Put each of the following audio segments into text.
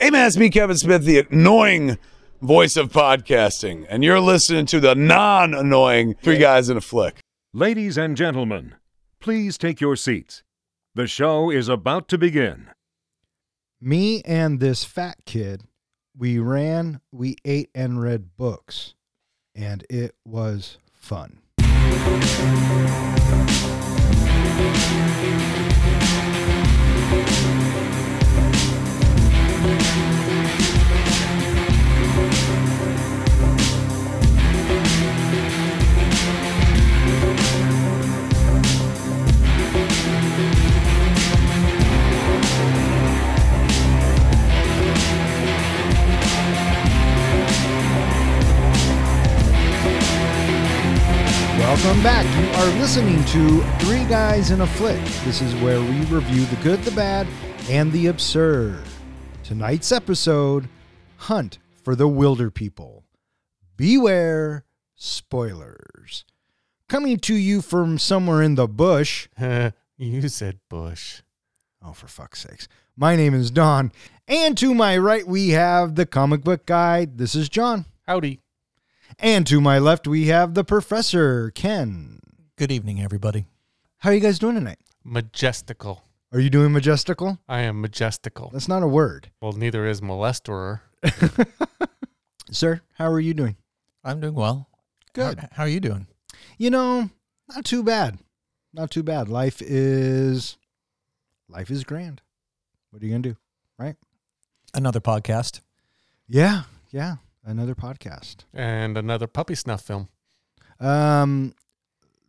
Hey man, it's me, Kevin Smith, the annoying voice of podcasting, and you're listening to the non-annoying Three Guys in a Flick. Ladies and gentlemen, please take your seats. The show is about to begin. Me and this fat kid, we ran, we ate, and read books, and it was fun. Welcome back. You are listening to Three Guys in a Flick. This is where we review the good, the bad, and the absurd. Tonight's episode Hunt for the Wilderpeople. Beware spoilers. Coming to you from somewhere in the bush. you said Bush. Oh, for fuck's sakes. My name is Don. And to my right, we have the comic book guy. This is John. Howdy. And to my left, we have the professor, Ken. Good evening, everybody. How are you guys doing tonight? Majestical. Are you doing majestical? I am majestical. That's not a word. Well, neither is molesterer. Sir, how are you doing? I'm doing well. Good. How, how are you doing? You know, not too bad. Not too bad. Life is life is grand. What are you going to do? Right? Another podcast. Yeah, yeah, another podcast. And another puppy snuff film. Um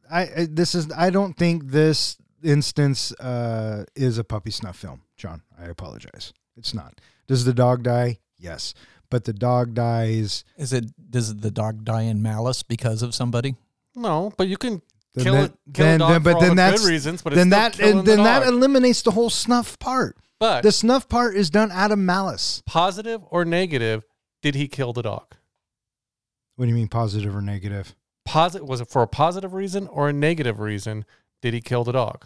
I, I this is I don't think this instance uh is a puppy snuff film, John. I apologize. It's not. Does the dog die? Yes. But the dog dies Is it? Does the dog die in malice because of somebody? No, but you can Then kill that- it, kill then- a dog then- but for then the that's- good reasons, but then it's that still killing then the that eliminates the whole snuff part. but The snuff part is done out of malice. positive or negative, did he kill the dog? What do you mean positive or negative? Positive was it for a positive reason or a negative reason? Did he kill the dog?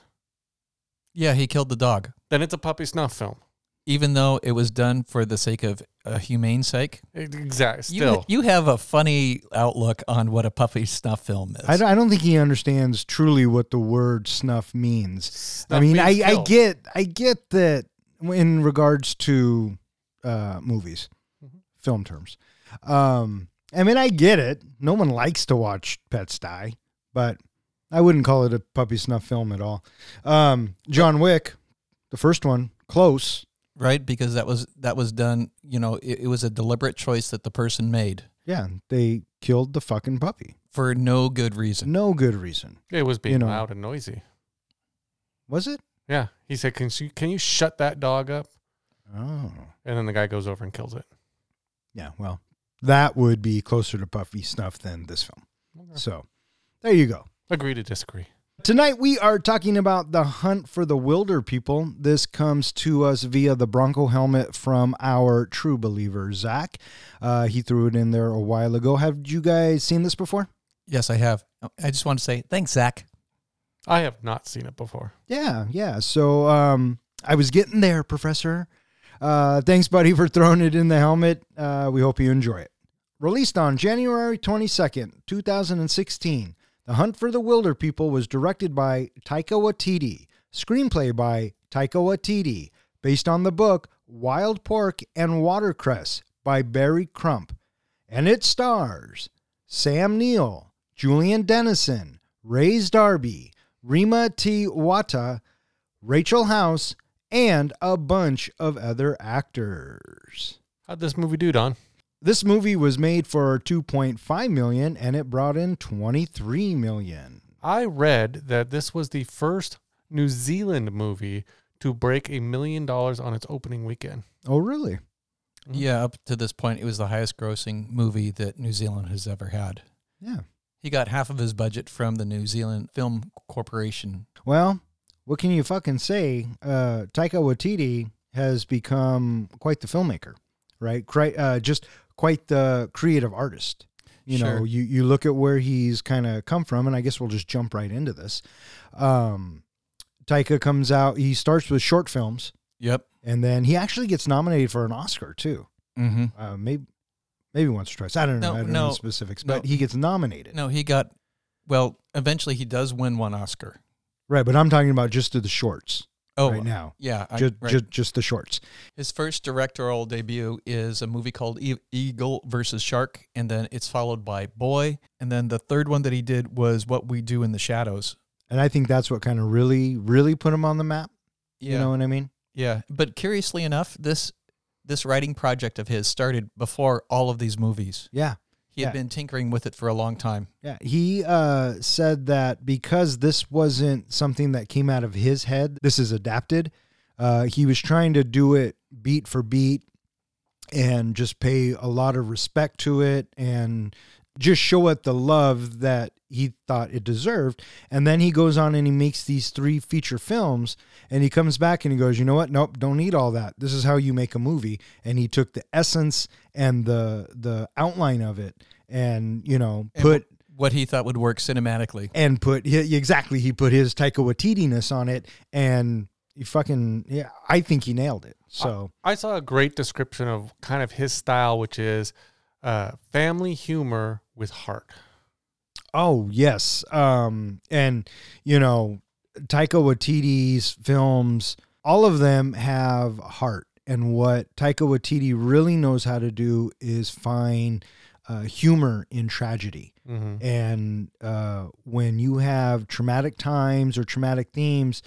Yeah, he killed the dog, Then it's a puppy snuff film. even though it was done for the sake of a humane sake. Exactly. You, Still, you have a funny outlook on what a puppy snuff film is. I don't, I don't think he understands truly what the word snuff means. I mean, I, means I kill. get I get that in regards to uh, movies. Film terms. Um, I mean, I get it. No one likes to watch pets die, but I wouldn't call it a puppy snuff film at all. Um, John Wick, the first one, close. right? Because that was that was done. You know, it, it was a deliberate choice that the person made Yeah, they killed the fucking puppy. for no good reason. No good reason. it was being you know. loud and noisy. Was it? Yeah, he said, "Can you can you shut that dog up?" Oh. And then the guy goes over and kills it. Yeah, well, that would be closer to puffy snuff than this film. Okay. So there you go. Agree to disagree. Tonight we are talking about the hunt for the Wilderpeople. This comes to us via the Bronco helmet from our true believer, Zach. Uh, he threw it in there a while ago. Have you guys seen this before? Yes, I have. I just want to say thanks, Zach. I have not seen it before. Yeah, yeah. So um, I was getting there, Professor. Uh, thanks, buddy, for throwing it in the helmet. Uh, we hope you enjoy it. Released on January 22nd, 2016, The Hunt for the Wilderpeople was directed by Taika Waititi, screenplay by Taika Waititi, based on the book Wild Pork and Watercress by Barry Crump. And it stars Sam Neill, Julian Dennison, Rhys Darby, Rima Te Wiata, Rachel House, and a bunch of other actors. How'd this movie do, Don? This movie was made for 2.5 million and it brought in 23 million. I read that this was the first New Zealand movie to break a million dollars on its opening weekend. Oh, really? Mhm. Yeah, up to this point, it was the highest grossing movie that New Zealand has ever had. Yeah. He got half of his budget from the New Zealand Film Corporation. Well, what can you fucking say? Uh, Taika Waititi has become quite the filmmaker, right? Quite, uh, just quite the creative artist. You know, you, you look at where he's kind of come from, and I guess we'll just jump right into this. Um, Taika comes out, he starts with short films. Yep. and then he actually gets nominated for an Oscar too. Mm-hmm. Uh, maybe maybe once or twice. I don't know. No, I don't know no, the specifics, no. but he gets nominated. No, he got. Well, eventually he does win one Oscar. Right, but I'm talking about just to the shorts Oh, right now. yeah. I- just, right. just just the shorts. His first directorial debut is a movie called e- Eagle versus Shark, and then it's followed by Boy, and then the third one that he did was What We Do in the Shadows. And I think that's what kind of really, really put him on the map. Yeah, You know what I mean? yeah. But curiously enough, this this writing project of his started before all of these movies. Yeah. He had Yeah. been tinkering with it for a long time. Yeah. He uh, said that because this wasn't something that came out of his head, this is adapted. Uh, he was trying to do it beat for beat and just pay a lot of respect to it and just show it the love that he thought it deserved. And then he goes on and he makes these three feature films and he comes back and he goes, you know what? Nope, don't need all that. This is how you make a movie. And he took the essence and the the outline of it and, you know, And put What he thought would work cinematically. and put exactly he put his Taika Waititi-ness on it and he fucking yeah I think he nailed it so I saw a great description of kind of his style, which is uh, family humor with heart. oh yes um and you know Taika Waititi's films all of them have heart and what Taika Waititi really knows how to do is find uh, humor in tragedy Mm-hmm. and uh, when you have traumatic times or traumatic themes,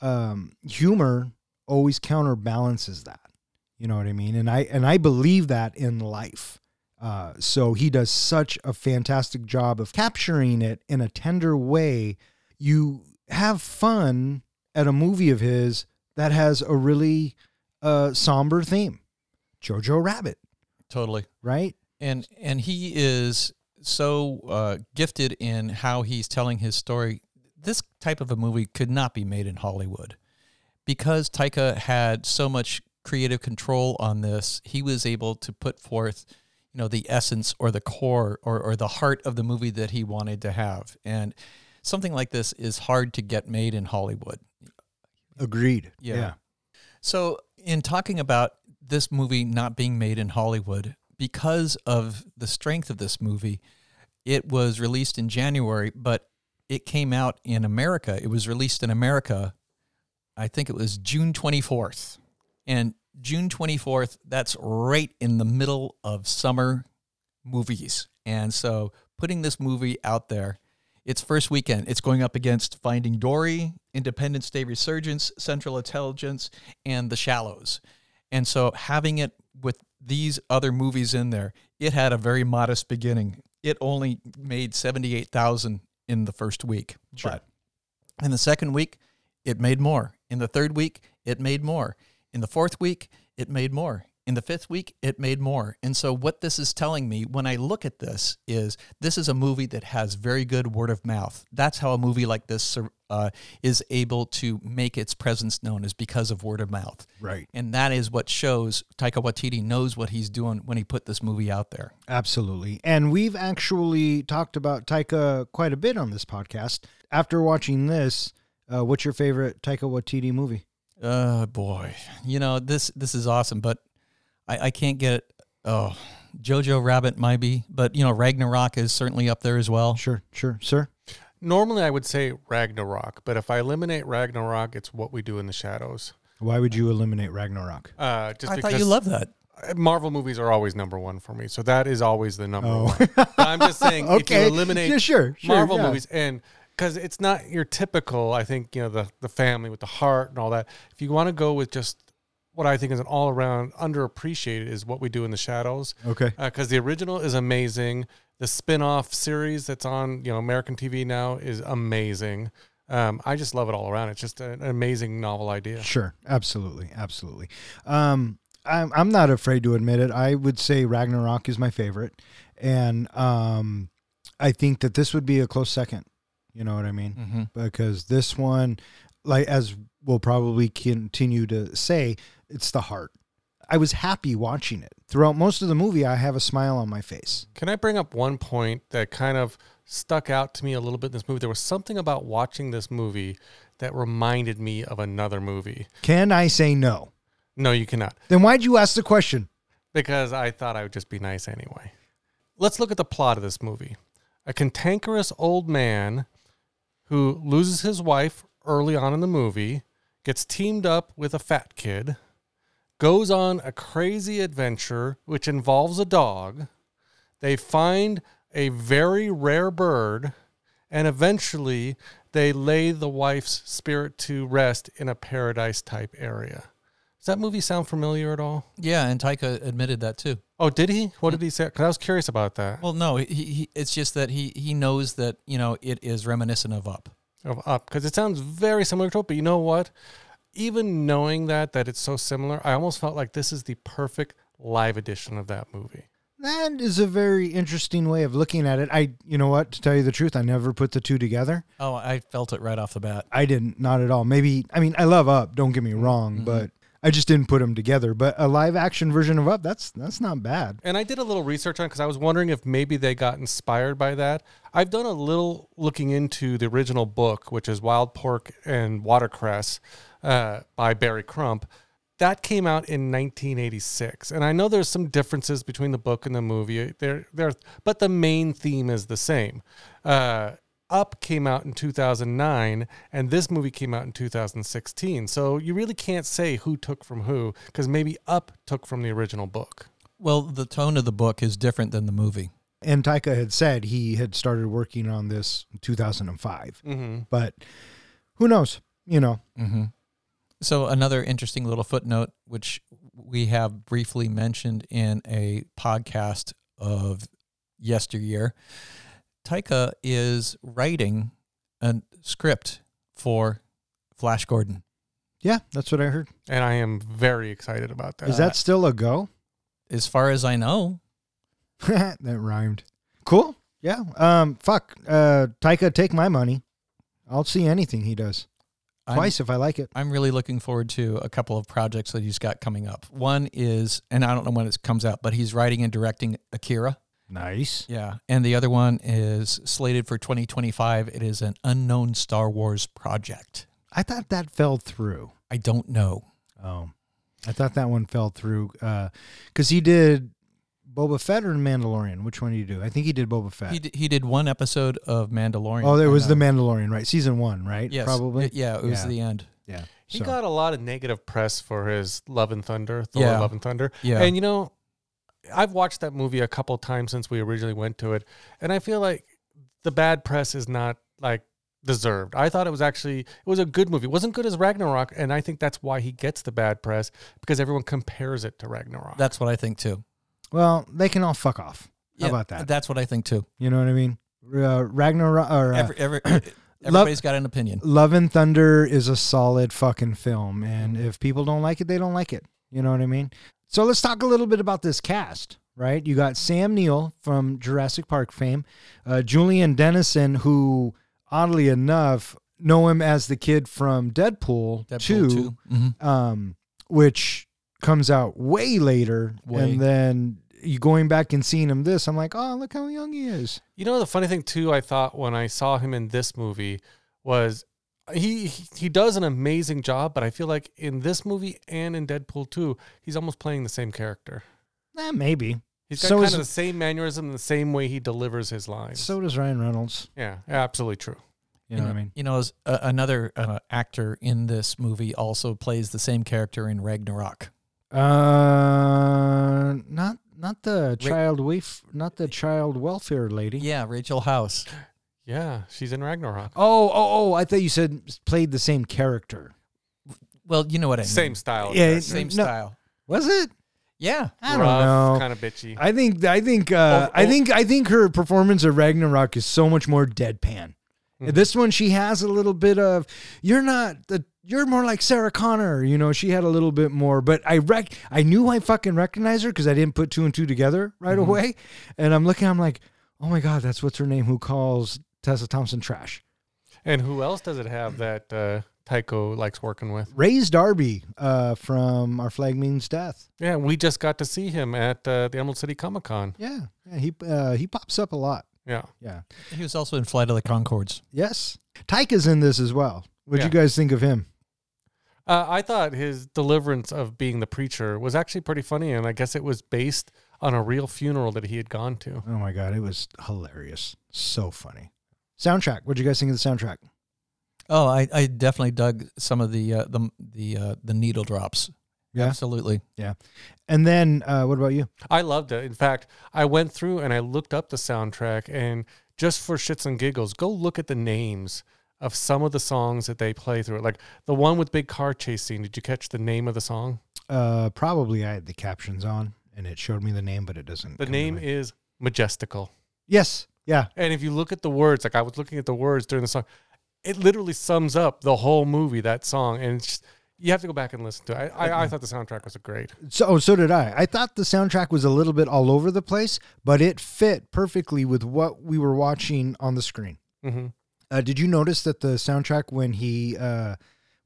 um, humor always counterbalances that. You know what I mean? And I and I believe that in life. Uh, so he does such a fantastic job of capturing it in a tender way. You have fun at a movie of his that has a really uh, somber theme. Jojo Rabbit, Totally. right? and and he is so uh, gifted in how he's telling his story. This type of a movie could not be made in Hollywood because Taika had so much creative control on this. He was able to put forth, you know, the essence or the core or or the heart of the movie that he wanted to have. And something like this is hard to get made in Hollywood. Agreed. Yeah. So, in talking about this movie not being made in Hollywood, because of the strength of this movie, it was released in January, but it came out in America. It was released in America, I think it was June 24th. And June 24th, that's right in the middle of summer movies. And so, putting this movie out there, its first weekend, it's going up against Finding Dory, Independence Day Resurgence, Central Intelligence, and The Shallows. And so having it with these other movies in there, it had a very modest beginning. It only made 78,000 in the first week. Sure. But in the second week, it made more. In the third week, it made more. In the fourth week, it made more. In the fifth week, it made more. And so, what this is telling me when I look at this is this is a movie that has very good word of mouth. That's how a movie like this uh, is able to make its presence known, is because of word of mouth. Right. And that is what shows Taika Waititi knows what he's doing when he put this movie out there. Absolutely. And we've actually talked about Taika quite a bit on this podcast. After watching this, uh, what's your favorite Taika Waititi movie? Oh boy, you know this this is awesome, but I, I can't get oh Jojo Rabbit might be, but you know Ragnarok is certainly up there as well. Sure, sure, sir. Normally, I would say Ragnarok, but if I eliminate Ragnarok, it's what we do in the shadows. Why would you eliminate Ragnarok? Uh, just I because thought you love that. Marvel movies are always number one for me, so that is always the number Oh. one. I'm just saying, if Okay. you eliminate Yeah, sure, sure, Marvel yeah. movies, and because it's not your typical, I think you know the the family with the heart and all that. If you want to go with just what I think is an all around underappreciated is what we do in the shadows, Okay. because the original is amazing. The spin off series that's on you know American TV now is amazing. Um, I just love it all around. It's just an amazing novel idea. Sure. Absolutely. Absolutely. Um, I'm, I'm not afraid to admit it. I would say Ragnarok is my favorite. And um, I think that this would be a close second. You know what I mean? Mm-hmm. because this one, like as we'll probably continue to say, it's the heart. I was happy watching it throughout most of the movie. I have a smile on my face. Can I bring up one point that kind of stuck out to me a little bit in this movie? There was something about watching this movie that reminded me of another movie. Can I say no? No, you cannot. Then why'd you ask the question? because I thought I would just be nice anyway. Let's look at the plot of this movie. A cantankerous old man who loses his wife early on in the movie, gets teamed up with a fat kid, goes on a crazy adventure which involves a dog. They find a very rare bird, and eventually they lay the wife's spirit to rest in a paradise type area. Does that movie sound familiar at all? Yeah, and Taika admitted that too. Oh, did he? What did he say? Because I was curious about that. Well, no, he, he it's just that he he knows that you know it is reminiscent of Up. Of Up, because it sounds very similar to it. But you know what? Even knowing that that it's so similar, I almost felt like this is the perfect live edition of that movie. That is a very interesting way of looking at it. I, you know what, to tell you the truth, I never put the two together. Oh, I felt it right off the bat. I didn't, not at all. Maybe, I mean, I love Up, don't get me wrong, mm-hmm. but I just didn't put them together. But a live action version of Up, that's that's not bad. And I did a little research on because I was wondering if maybe they got inspired by that. I've done a little looking into the original book, which is Wild Pork and Watercress uh, by Barry Crump. That came out in 1986, and I know there's some differences between the book and the movie. There, there, but the main theme is the same. Uh, Up came out in 2009, and this movie came out in 2016. So you really can't say who took from who because maybe Up took from the original book. Well, the tone of the book is different than the movie. And Taika had said he had started working on this in 2005, Mm-hmm. but who knows? You know, Mm-hmm. So another interesting little footnote, which we have briefly mentioned in a podcast of yesteryear, Taika is writing a script for Flash Gordon. yeah, that's what I heard. and I am very excited about that. Is that still a go? As far as I know, that rhymed. Cool. Yeah. Um. Fuck. Uh. Taika, take my money. I'll see anything he does I'm- twice if I like it. I'm really looking forward to a couple of projects that he's got coming up. One is, and I don't know when it comes out, but he's writing and directing Akira. Nice. Yeah. And the other one is slated for 2025. It is an unknown Star Wars project. I thought that fell through. I don't know. Oh, I thought that one fell through uh, because he did Boba Fett or Mandalorian. Which one did he do? I think he did Boba Fett. He, d- he did one episode of Mandalorian. oh, there was the. Mandalorian, right? Season one, right? Yes. Probably. It- yeah, it was Yeah. the end. yeah. He So- got a lot of negative press for his Love and Thunder, Thor Yeah. Love and Thunder. Yeah. And you know, I've watched that movie a couple times since we originally went to it, and I feel like the bad press is not like deserved. I thought it was actually it was a good movie. It wasn't good as Ragnarok, and I think that's why he gets the bad press because everyone compares it to Ragnarok. That's what I think too. well, they can all fuck off. How Yeah, about that? That's what I think too. You know what I mean? Uh, Ragnarok or uh, Every, every, everybody's got an opinion. Love and Thunder is a solid fucking film, and if people don't like it, they don't like it. You know what I mean? So let's talk a little bit about this cast, right? You got Sam Neill from Jurassic Park fame, uh, Julian Dennison, who oddly enough know him as the kid from Deadpool, Deadpool 2, 2. Mhm. um, which comes out way later, Way. and then you going back and seeing him this, I'm like, oh, look how young he is. You know the funny thing too, I thought when I saw him in this movie was he he- he does an amazing job, but I feel like in this movie and in Deadpool 2, he's almost playing the same character. Eh, maybe. He's got So kind of the same mannerism, the same way he delivers his lines. So does Ryan Reynolds. yeah, absolutely true. You know what I mean? You know, as, uh, another uh, actor in this movie also plays the same character in Ragnarok. Uh, not not the child wef- not the child welfare lady. Yeah, Rachel House. Yeah, she's in Ragnarok. Oh, oh, oh! I thought you said played the same character. Well, you know what I mean. Same style. Yeah, character. Same No. style. Was it? Yeah. I don't know. Kind of bitchy. I think I think uh, Oh, I oh. think I think her performance of Ragnarok is so much more deadpan. Mhm. This one, she has a little bit of you're not the you're more like Sarah Connor. You know, she had a little bit more, but I rec I knew I fucking recognized her because I didn't put two and two together right Mhm. away. And I'm looking, I'm like, oh my god, that's what's her name? Who calls Tessa Thompson trash? and who else does it have that uh, Taika likes working with? Rhys Darby uh, from Our Flag Means Death. Yeah, we just got to see him at uh, the Emerald City Comic Con. Yeah, yeah he uh, he pops up a lot. Yeah. Yeah. He was also in Flight of the Conchords. Yes. Taika's in this as well. What'd you guys think of him? Uh, I thought his deliverance of being the preacher was actually pretty funny, and I guess it was based on a real funeral that he had gone to. Oh my god, it was hilarious. So funny. Soundtrack. What'd you guys think of the soundtrack? Oh, I, I definitely dug some of the uh, the the uh, the needle drops. Yeah. absolutely. Yeah, and then uh, what about you? I loved it. In fact, I went through and I looked up the soundtrack, and just for shits and giggles, go look at the names of some of the songs that they play through it. Like the one with big car chase scene. Did you catch the name of the song? Uh, probably I had the captions on and it showed me the name, but it doesn't. The name is Majestical. yes, yeah. And if you look at the words, like I was looking at the words during the song, it literally sums up the whole movie, that song. And it's just, you have to go back and listen to it. I, I, I thought the soundtrack was great. So, oh, so did I. I thought the soundtrack was a little bit all over the place, but it fit perfectly with what we were watching on the screen. hmm Uh, did you notice that the soundtrack when he uh,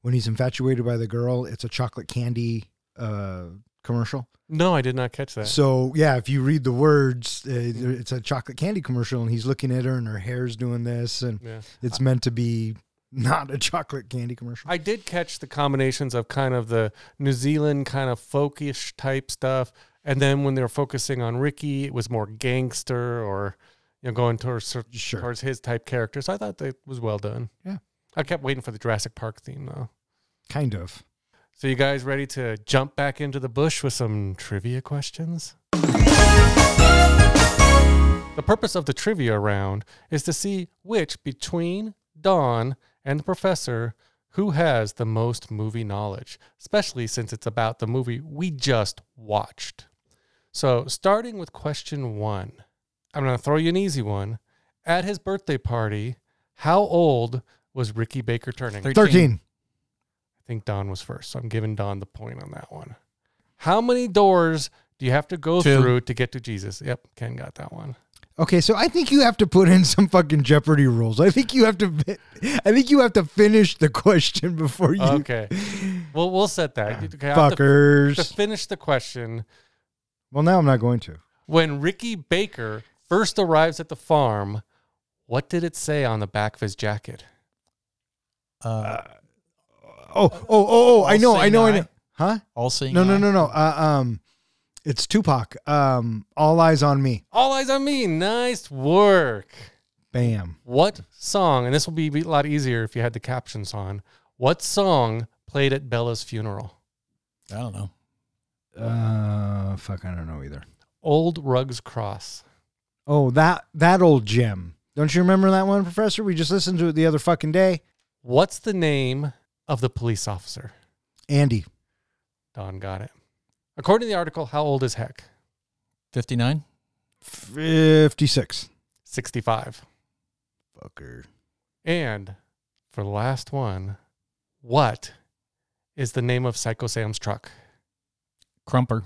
when he's infatuated by the girl, it's a chocolate candy uh, commercial? No, I did not catch that. So yeah, if you read the words, uh, it's a chocolate candy commercial, and he's looking at her, and her hair's doing this, and yeah. it's meant to be not a chocolate candy commercial. I did catch the combinations of kind of the New Zealand kind of folkish type stuff, and then when they were focusing on Ricky, it was more gangster or you know going towards Sure. towards his type character. So I thought that was well done. Yeah. I kept waiting for the Jurassic Park theme though. Kind of. So, you guys ready to jump back into the bush with some trivia questions? The purpose of the trivia round is to see which between Don and the professor who has the most movie knowledge, especially since it's about the movie we just watched. So, starting with question one, I'm going to throw you an easy one. At his birthday party, how old was Ricky Baker turning? 13. 13 think Don was first, so I'm giving Don the point on that one. How many doors do you have to go Two. through to get to Jesus? Yep, Ken got that one. Okay, so I think you have to put in some fucking Jeopardy rules. I think you have to. I think you have to finish the question before you. Okay, well we'll set that. Okay, I have to- Fuckers. To finish the question, well, now I'm not going to. when Ricky Baker first arrives at the farm, what did it say on the back of his jacket? Uh, Oh, oh, oh, oh! I know, I know, I know. Huh? all seeing. No, no, eye. no, no. Uh, um, it's Tupac. Um, all eyes on me. All eyes on me. Nice work. Bam. What song? And this will be a lot easier if you had the captions on. What song played at Bella's funeral? I don't know. Uh, fuck, I don't know either. Old Rugged Cross. Oh, that that old gem. Don't you remember that one, Professor? We just listened to it the other fucking day. What's the name of the police officer? Andy. Don got it. According to the article, how old is Heck? Fifty nine. Fifty-six. 65. Fucker. And for the last one, what is the name of Psycho Sam's truck? Crumper.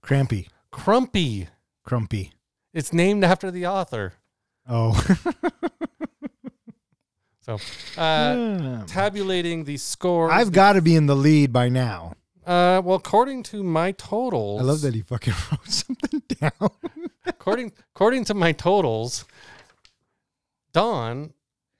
Crampy. Crumpy. Crumpy. It's named after the author. Oh. So, uh, tabulating the score. I've got to be in the lead by now. Uh, well, according to my totals, I love that he fucking wrote something down. according according to my totals, Don,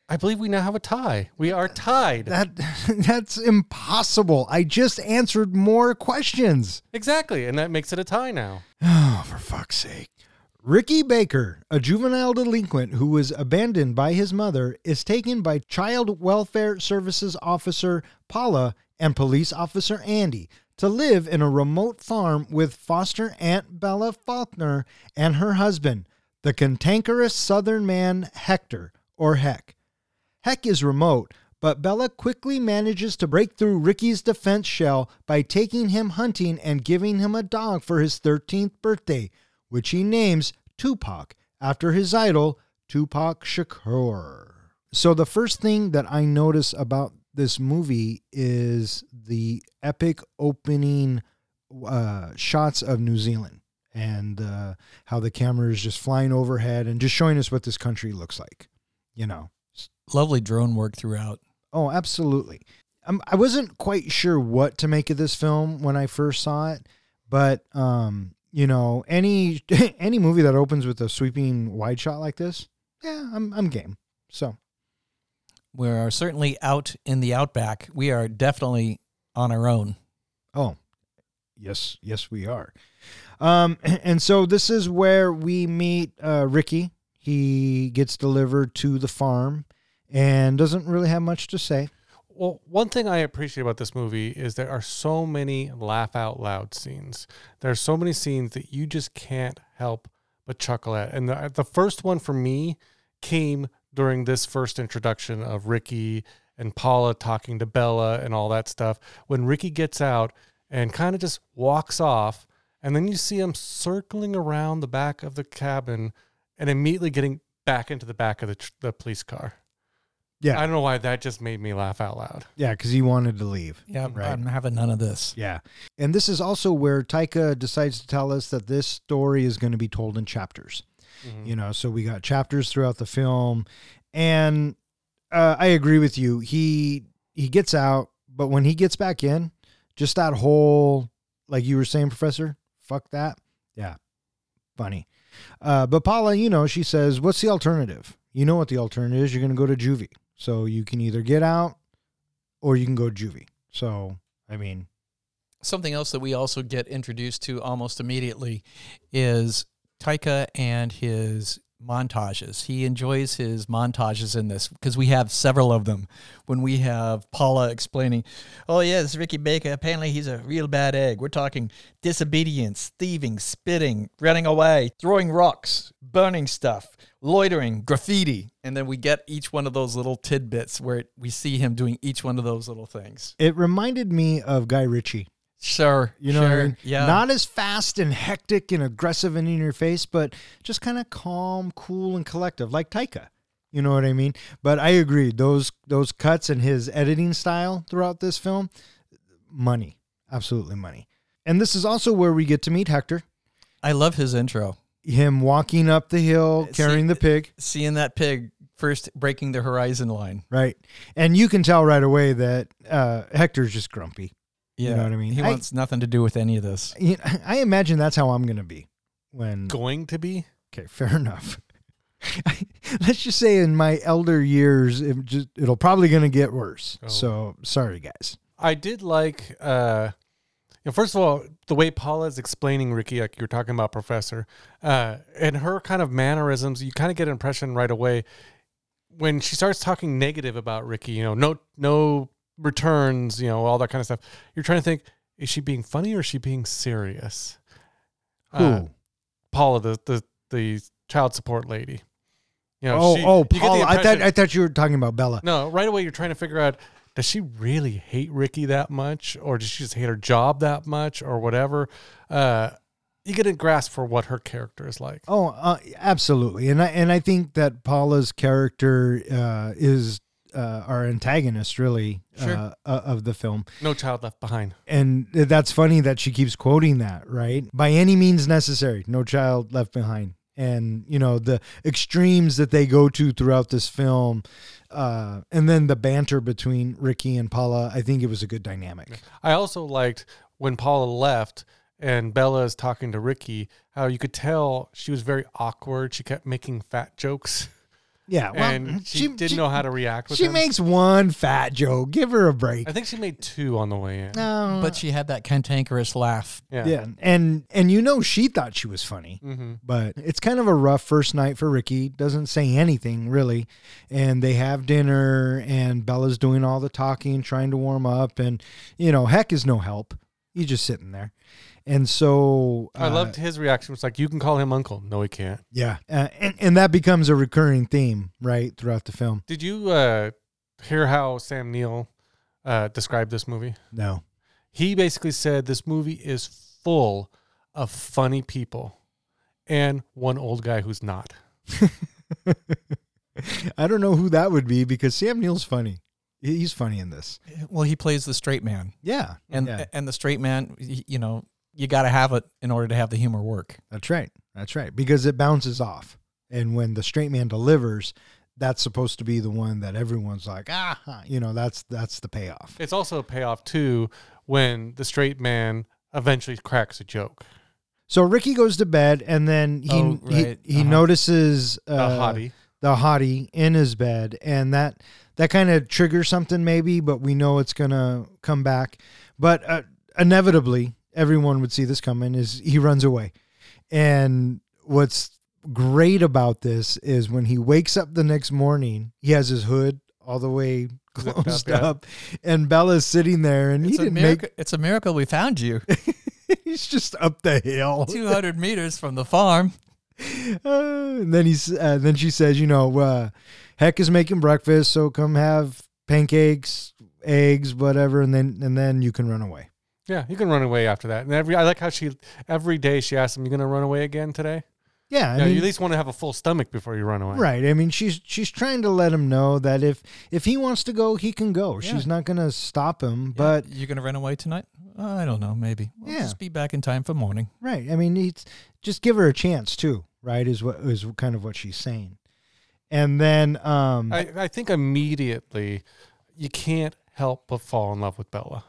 I believe we now have a tie. We are tied. That that's impossible. I just answered more questions. exactly, and that makes it a tie now. Oh, for fuck's sake. Ricky Baker, a juvenile delinquent who was abandoned by his mother, is taken by Child Welfare Services Officer Paula and Police Officer Andy to live in a remote farm with foster aunt Bella Faulkner and her husband, the cantankerous southern man Hector, or Heck. Heck is remote, but Bella quickly manages to break through Ricky's defense shell by taking him hunting and giving him a dog for his 13th birthday, which he names Tupac after his idol, Tupac Shakur. So, the first thing that I notice about this movie is the epic opening uh, shots of New Zealand and uh, how the camera is just flying overhead and just showing us what this country looks like. You know, Lovely drone work throughout. Oh, absolutely. Um, I wasn't quite sure what to make of this film when I first saw it, but um, you know, any any movie that opens with a sweeping wide shot like this, yeah, I'm I'm game. So We are certainly out in the outback. We are definitely on our own. Oh, yes, yes, we are. Um, and so this is where we meet uh, Ricky. He gets delivered to the farm and doesn't really have much to say. Well, one thing I appreciate about this movie is there are so many laugh out loud scenes. There are so many scenes that you just can't help but chuckle at. And the, uh, the first one for me came during this first introduction of Ricky and Paula talking to Bella and all that stuff. When Ricky gets out and kind of just walks off, and then you see him circling around the back of the cabin and immediately getting back into the back of the, the police car. Yeah, I don't know why that just made me laugh out loud. yeah, because he wanted to leave. Yeah, Right. I'm having none of this. Yeah. And this is also where Taika decides to tell us that this story is going to be told in chapters. You know, so we got chapters throughout the film. And uh, I agree with you. He he gets out, but when he gets back in, just that whole like you were saying, Professor, fuck that. Yeah. Funny. Uh, but Paula, you know, she says, What's the alternative? You know what the alternative is. You're gonna go to juvie. So you can either get out or you can go juvie. So I mean, Something else that we also get introduced to almost immediately is Taika and his montages. He enjoys his montages in this because we have several of them. When we have Paula explaining, "Oh yeah, this is Ricky Baker. Apparently he's a real bad egg." We're talking disobedience, thieving, spitting, running away, throwing rocks, burning stuff, loitering, graffiti, and then we get each one of those little tidbits where we see him doing each one of those little things. It reminded me of Guy Ritchie. Sure, You know sure, what I mean? Yeah, Not as fast and hectic and aggressive and in your face, but just kind of calm, cool, and collective, like Taika. You know what I mean? But I agree. Those those cuts and his editing style throughout this film, money, absolutely money. And this is also where we get to meet Hector. I love his intro. Him walking up the hill See- carrying the pig, Seeing that pig first breaking the horizon line. right? And you can tell right away that uh, Hector's just grumpy. Yeah, know what I mean? He I- wants nothing to do with any of this. You know, I imagine that's how I'm going to be when Going to be? Okay, fair enough. Let's just say in my elder years, it just it'll probably going to get worse. Oh. So sorry, guys. I did like, uh, you know, first of all, the way Paula is explaining Ricky, like you're talking about, Professor, uh, and her kind of mannerisms, you kind of get an impression right away when she starts talking negative about Ricky. You know, no, no returns, you know, all that kind of stuff. You're trying to think, is she being funny or is she being serious? Who? Uh, Paula, the the the child support lady. You know, oh, she- oh, you get the Paula. I thought I thought you were talking about Bella. no, right away you're trying to figure out does she really hate Ricky that much, or does she just hate her job that much, or whatever? Uh, you get a grasp for what her character is like. Oh, uh, absolutely. And I and I think that Paula's character uh, is uh, our antagonist, really, Sure. uh, uh, of the film. No child left behind. And that's funny that she keeps quoting that, right? By any means necessary, no child left behind. And, you know, the extremes that they go to throughout this film, uh, and then the banter between Ricky and Paula, I think it was a good dynamic. I also liked when Paula left and Bella is talking to Ricky, how you could tell she was very awkward. She kept making fat jokes, Yeah. Well, and she, didn't know how to react with She him. makes one fat joke. Give her a break. I think she made two on the way in. No. But she had that cantankerous laugh. Yeah. yeah. And, and you know, she thought she was funny. hmm but it's kind of a rough first night for Ricky. Doesn't say anything really, and they have dinner, and Bella's doing all the talking, trying to warm up, and you know, Heck is no help. He's just sitting there, and so I uh, loved his reaction. It's like you can call him uncle. No, he can't. yeah, uh, and and that becomes a recurring theme right throughout the film. Did you uh, hear how Sam Neill uh, described this movie? No, He basically said this movie is full of funny people and one old guy who's not. I don't know who that would be because Sam Neill's funny. He's funny in this. Well, he plays the straight man, Yeah, and yeah, and the straight man, you know, you got to have it in order to have the humor work. that's right. That's right because it bounces off, and when the straight man delivers, that's supposed to be the one that everyone's like, ah, you know, that's that's the payoff. It's also a payoff too when the straight man eventually cracks a joke. So Ricky goes to bed, and then he Oh, right. he, he Uh-huh. notices uh, The hottie. the hottie in his bed, and that that kind of triggers something maybe, but we know it's gonna come back. But uh, inevitably, everyone would see this coming. Is he runs away, and what's great about this is when he wakes up the next morning, he has his hood all the way Zipped up, closed yeah. up, and Bella's sitting there, and he It's a, didn't miracle, make. it's a miracle we found you. He's just up the hill. 200 meters from the farm. Uh, and then he's uh, then she says, you know, uh, Heck is making breakfast, so come have pancakes, eggs, whatever, and then and then you can run away. Yeah, you can run away after that. And every I like how she every day she asks him, "You gonna run away again today?" Yeah, I yeah, mean, you at least want to have a full stomach before you run away. right. I mean, she's she's trying to let him know that if if he wants to go, he can go. Yeah. She's not gonna stop him. But you're gonna run away tonight? I don't know. Maybe. We'll Yeah. just be back in time for morning. right, I mean, it's just give her a chance too. Right, is what is kind of what she's saying. And then, um, I, I think immediately you can't help but fall in love with Bella.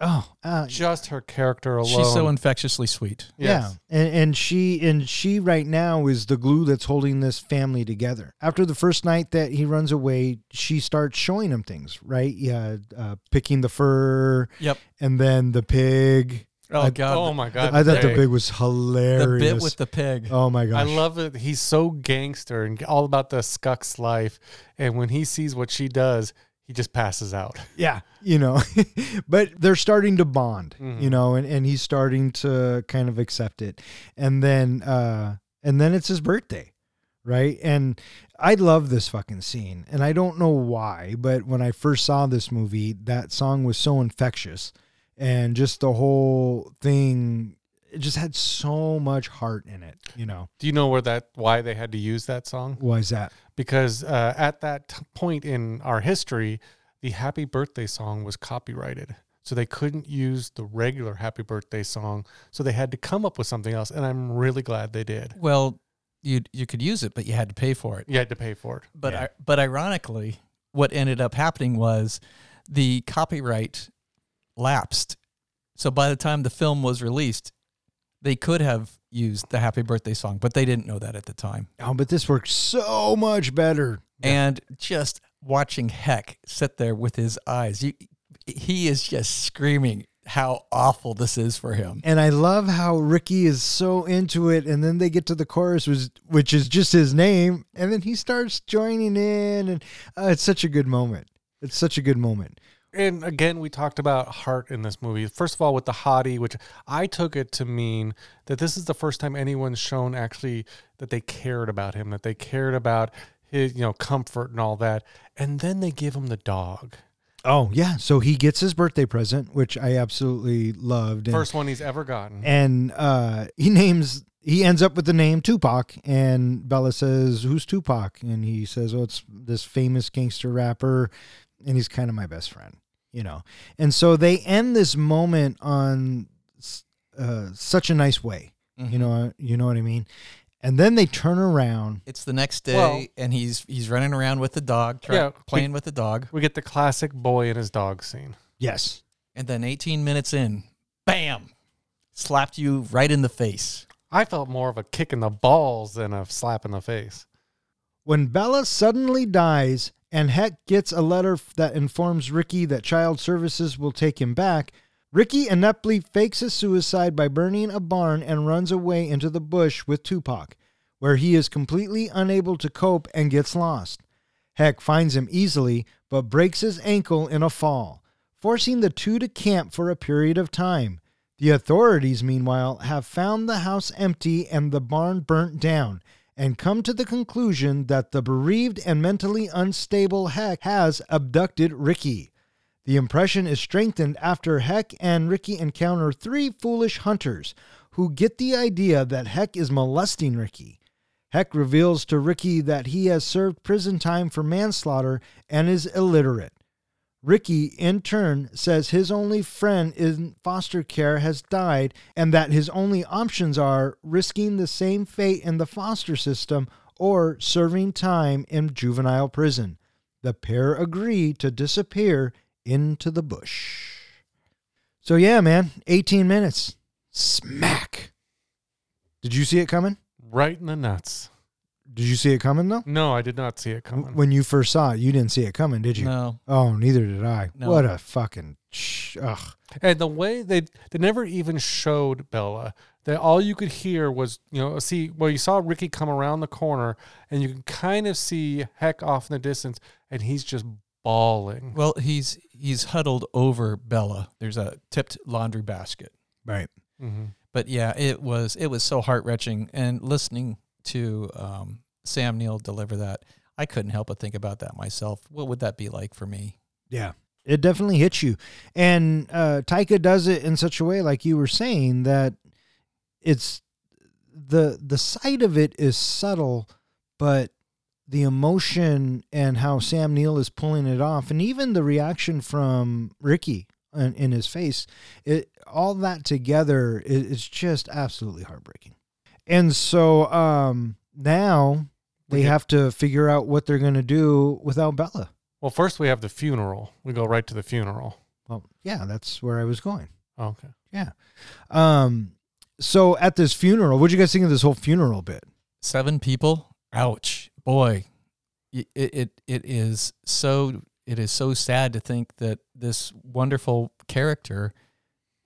Oh, uh, Just her character alone. She's so infectiously sweet. Yes. Yeah, and, and she and she right now is the glue that's holding this family together. After the first night that he runs away, she starts showing him things. Right? Yeah, uh, picking the fur, Yep. and then the pig. Oh I- God. Oh my god! I thought the pig was hilarious. the hilarious. bit with the pig. oh my gosh! I love it. He's so gangster and all about the Skuck's life. And when he sees what she does, he just passes out. Yeah, you know, but they're starting to bond, Mhm. you know, and, and he's starting to kind of accept it. And then uh and then it's his birthday, right? And I love this fucking scene. And I don't know why, but when I first saw this movie, that song was so infectious and just the whole thing it just had so much heart in it, you know. Do you know where that why they had to use that song? Why is that? Because uh, at that t- point in our history, the Happy Birthday song was copyrighted. So they couldn't use the regular Happy Birthday song. So they had to come up with something else. And I'm really glad they did. Well, you you could use it, but you had to pay for it. You had to pay for it. But Yeah. I, but ironically, what ended up happening was the copyright lapsed. So by the time the film was released, they could have used the Happy Birthday song, but they didn't know that at the time. Oh, but this works so much better. And just watching Heck sit there with his eyes, you, he is just screaming how awful this is for him. And I love how Ricky is so into it, and then they get to the chorus, which, which is just his name, and then he starts joining in, and uh, it's such a good moment. It's such a good moment. And again, we talked about heart in this movie. First of all, with the hottie, which I took it to mean that this is the first time anyone's shown actually that they cared about him, that they cared about his, you know, comfort and all that. And then they give him the dog. Oh yeah, so he gets his birthday present, which I absolutely loved. And, First one he's ever gotten. and uh, he names he ends up with the name Tupac, and Bella says, "Who's Tupac?" And he says, "Oh, it's this famous gangster rapper, and he's kind of my best friend." You know, and so they end this moment on uh, such a nice way. You know, you know what I mean. And then they turn around. It's the next day, Well- and he's he's running around with the dog, try, Yeah, playing with the dog. we get the classic boy and his dog scene. Yes, And then 18 minutes in, bam, slapped you right in the face. I felt more of a kick in the balls than a slap in the face. When Bella suddenly dies and Heck gets a letter that informs Ricky that Child Services will take him back, Ricky ineptly fakes his suicide by burning a barn and runs away into the bush with Tupac, where he is completely unable to cope and gets lost. Heck finds him easily, but breaks his ankle in a fall, forcing the two to camp for a period of time. The authorities, meanwhile, have found the house empty and the barn burnt down, and come to the conclusion that the bereaved and mentally unstable Heck has abducted Ricky. The impression is strengthened after Heck and Ricky encounter three foolish hunters who get the idea that Heck is molesting Ricky. Heck reveals to Ricky that he has served prison time for manslaughter and is illiterate. Ricky, in turn, says his only friend in foster care has died and that his only options are risking the same fate in the foster system or serving time in juvenile prison. The pair agree to disappear into the bush. So, yeah, man, 18 minutes. Smack. Did you see it coming? Right in the nuts. Did you see it coming though? No, I did not see it coming. When you first saw it, you didn't see it coming, did you? No. Oh, neither did I. No. What a fucking sh- ugh. And the way they they never even showed Bella. That all you could hear was you know see well you saw Ricky come around the corner and you can kind of see Heck off in the distance and he's just bawling. Well, he's he's huddled over Bella. There's a tipped laundry basket. Right. hmm But yeah, it was it was so heart wrenching. And listening to um, Sam Neill deliver that, I couldn't help but think about that myself. What would that be like for me? Yeah. It definitely hits you. And uh Taika does it in such a way, like you were saying, that it's the the sight of it is subtle, but the emotion and how Sam Neill is pulling it off, and even the reaction from Ricky in, in his face, it all that together is, is just absolutely heartbreaking. And so um now they get- have to figure out what they're gonna do without Bella. Well, first we have the funeral. We go right to the funeral. Well, yeah, that's where I was going. Okay. Yeah. Um. So at this funeral, what'd you guys think of this whole funeral bit? Seven people. Ouch, boy. It it it is so it is so sad to think that this wonderful character,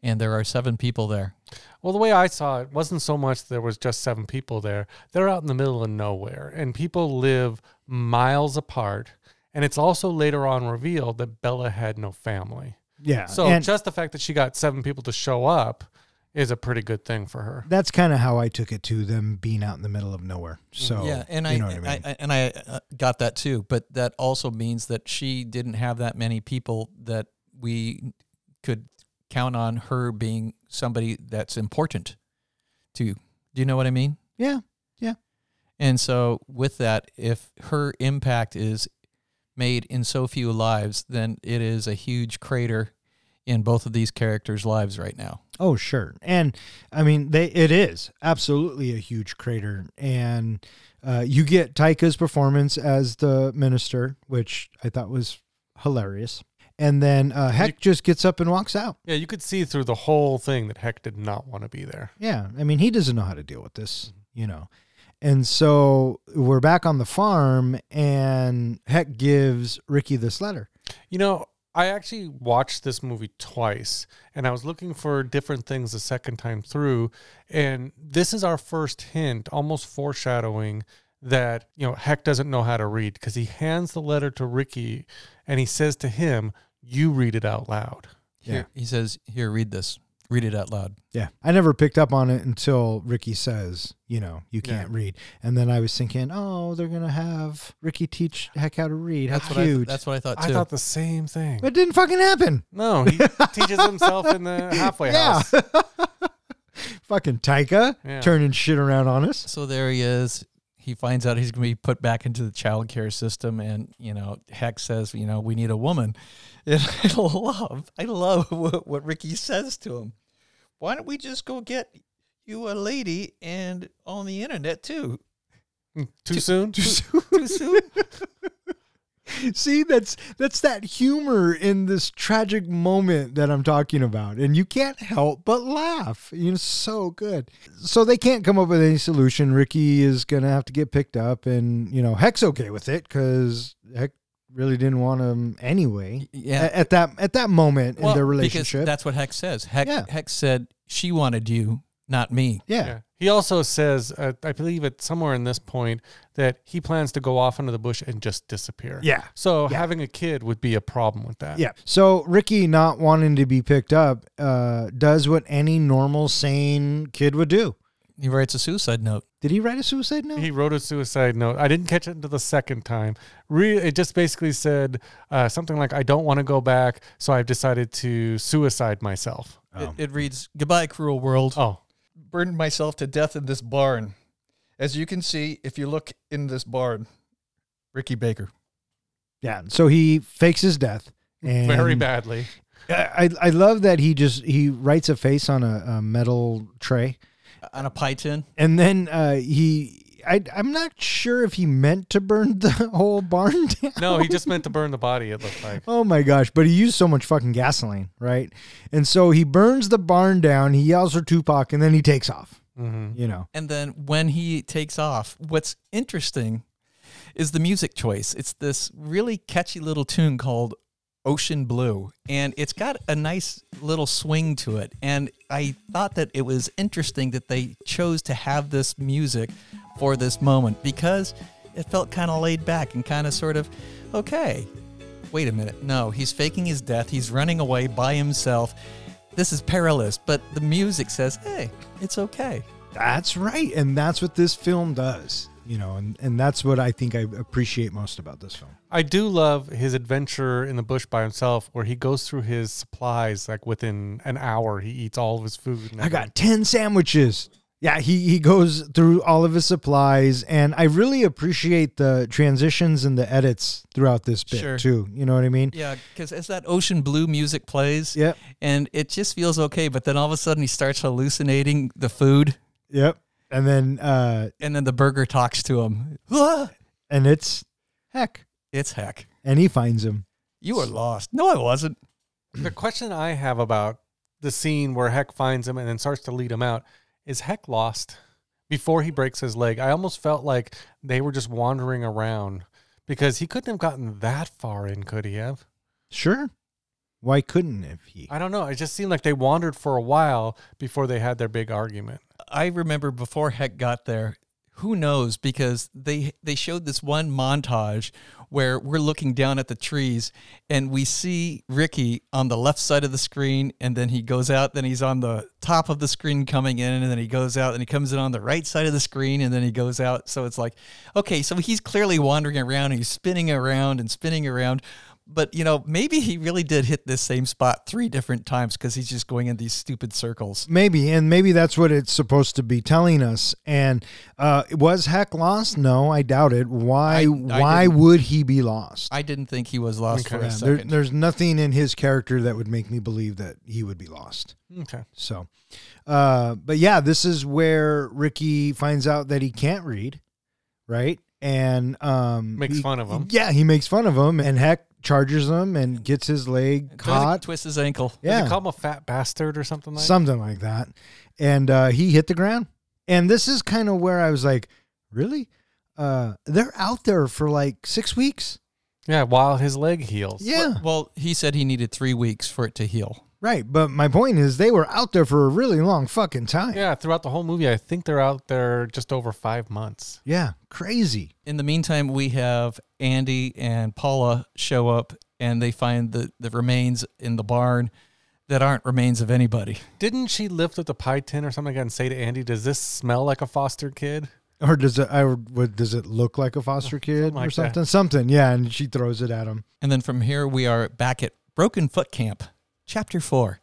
and there are seven people there. Well, the way I saw it wasn't so much there was just seven people there. They're out in the middle of nowhere, and people live miles apart. And it's also later on revealed that Bella had no family. Yeah. So and just the fact that she got seven people to show up is a pretty good thing for her. that's kind of how I took it to them being out in the middle of nowhere. So yeah, and you I, know what I mean. I, I and I uh, got that too. But that also means that she didn't have that many people that we could count on her being somebody that's important to. Do you know what I mean? Yeah. Yeah. And so, with that, if her impact is made in so few lives, then it is a huge crater in both of these characters' lives right now. Oh, sure. And I mean, they it is absolutely a huge crater, and uh, you get Taika's performance as the minister, which I thought was hilarious. And then uh, Heck just gets up and walks out. Yeah, you could see through the whole thing that Heck did not want to be there. Yeah, I mean, he doesn't know how to deal with this, you know. And so we're back on the farm, and Heck gives Ricky this letter. You know, I actually watched this movie twice and I was looking for different things the second time through. And this is our first hint, almost foreshadowing that, you know, Heck doesn't know how to read because he hands the letter to Ricky and he says to him, You read it out loud. Here, he says, "Here, read this. Read it out loud." Yeah, I never picked up on it until Ricky says, you know, you can't read. And then I was thinking, oh, they're going to have Ricky teach Heck how to read. How That's what I. cute. That's what I thought I thought the same thing. but it didn't fucking happen. No, he teaches himself in the halfway Yeah. house. fucking Taika Yeah. turning shit around on us. so there he is. He finds out he's going to be put back into the child care system, and you know, Heck says, "You know, we need a woman." And I love, I love what, what Ricky says to him. Why don't we just go get you a lady and on the internet too? Hmm, too soon? Too soon? See, that's that's that humor in this tragic moment that I'm talking about, and you can't help but laugh. You know, so good. So they can't come up with any solution. Ricky is gonna have to get picked up, and you know, Heck's okay with it because Heck really didn't want him anyway. Yeah. a- At that at that moment in their Because relationship. that's what Heck says. Heck, Yeah. Heck said she wanted you, not me. yeah. Yeah. He also says, uh, I believe it's somewhere in this point, that he plans to go off into the bush and just disappear. Yeah. So Yeah. having a kid would be a problem with that. Yeah. So Ricky not wanting to be picked up uh, does what any normal, sane kid would do. He writes a suicide note. Did he write a suicide note? He wrote a suicide note. I didn't catch it until the second time. Re- it just basically said uh, something like, I don't want to go back, so I've decided to suicide myself. It, it reads, "Goodbye, cruel world. Oh, Burned myself to death in this barn. As you can see, if you look in this barn, Ricky Baker." Yeah. So he fakes his death. And very badly. I, I love that he just he writes a face on a, a metal tray, On a pie tin. and then uh, he. I, I'm not sure if he meant to burn the whole barn down. No, he just meant to burn the body, it looked like. Oh my gosh, but he used so much fucking gasoline, right? And so he burns the barn down, he yells for Tupac, and then he takes off. Mm-hmm. You know, And then when he takes off, what's interesting is the music choice. It's this really catchy little tune called Ocean Blue, and it's got a nice little swing to it. And I thought that it was interesting that they chose to have this music for this moment because it felt kind of laid back and kind of sort of, okay, wait a minute. No, he's faking his death. He's running away by himself. This is perilous, but the music says, hey, it's okay. that's right, and that's what this film does. You know, and and that's what I think I appreciate most about this film. I do love his adventure in the bush by himself, where he goes through his supplies like within an hour. He eats all of his food. And I got 10 sandwiches. Yeah, he, he goes through all of his supplies, and I really appreciate the transitions and the edits throughout this bit, Sure. too. You know what I mean? Yeah, because as that ocean blue music plays, Yep. and it just feels okay, but then all of a sudden he starts hallucinating the food, Yep. And then, uh, and then the burger talks to him. Ah! and it's heck. It's heck. And he finds him. You were lost. No, I wasn't. The question I have about the scene where Heck finds him and then starts to lead him out is Heck lost before he breaks his leg? I almost felt like they were just wandering around because he couldn't have gotten that far in, could he have? Sure. Why couldn't if he? I don't know. It just seemed like they wandered for a while before they had their big argument. I remember before Heck got there. Who knows? Because they they showed this one montage where we're looking down at the trees and we see Ricky on the left side of the screen, and then he goes out. Then he's on the top of the screen coming in, and then he goes out, and he comes in on the right side of the screen, and then he goes out. So it's like, okay, so he's clearly wandering around, and he's spinning around and spinning around. But you know, maybe he really did hit this same spot three different times because he's just going in these stupid circles. Maybe, and maybe that's what it's supposed to be telling us. And uh, was Heck lost? No, I doubt it. Why? I- I why would he be lost? I didn't think he was lost Okay. for Yeah, a there, there's nothing in his character that would make me believe that he would be lost. Okay. So, uh, but yeah, this is where Ricky finds out that he can't read, right? And um, Makes he- fun of him. Yeah, he makes fun of him, and Heck charges him and gets his leg Does it caught. twists his ankle. Does Yeah, he call him a fat bastard or something like something like that. And uh, he hit the ground. And this is kind of where I was like, really? Uh, they're out there for like six weeks. Yeah, while his leg heals. Yeah, Well, he said he needed three weeks for it to heal. Right. But my point is, they were out there for a really long fucking time. Yeah, throughout the whole movie, I think they're out there just over five months. Yeah, crazy. In the meantime, we have Andy and Paula show up and they find the, the remains in the barn that aren't remains of anybody. Didn't she lift up the pie tin or something like that and say to Andy, "Does this smell like a foster kid?" Or does it? I would. Does it look like a foster kid Something like or that. something? Something. Yeah. And she throws it at him. And then from here, we are back at Broken Foot Camp, chapter four.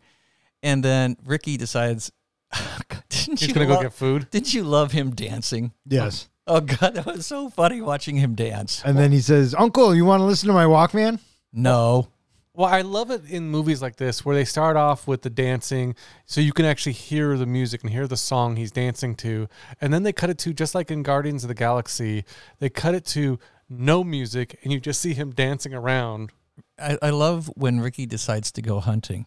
And then Ricky decides, oh, didn't He's you gonna go get food. Didn't you love him dancing? Yes. Oh, oh God, that was so funny watching him dance. And then he says, "Uncle, you want to listen to my Walkman?" No, Well, I love it in movies like this where they start off with the dancing, so you can actually hear the music and hear the song he's dancing to, and then they cut it to just like in Guardians of the Galaxy, they cut it to no music, and you just see him dancing around. I, I love when Ricky decides to go hunting.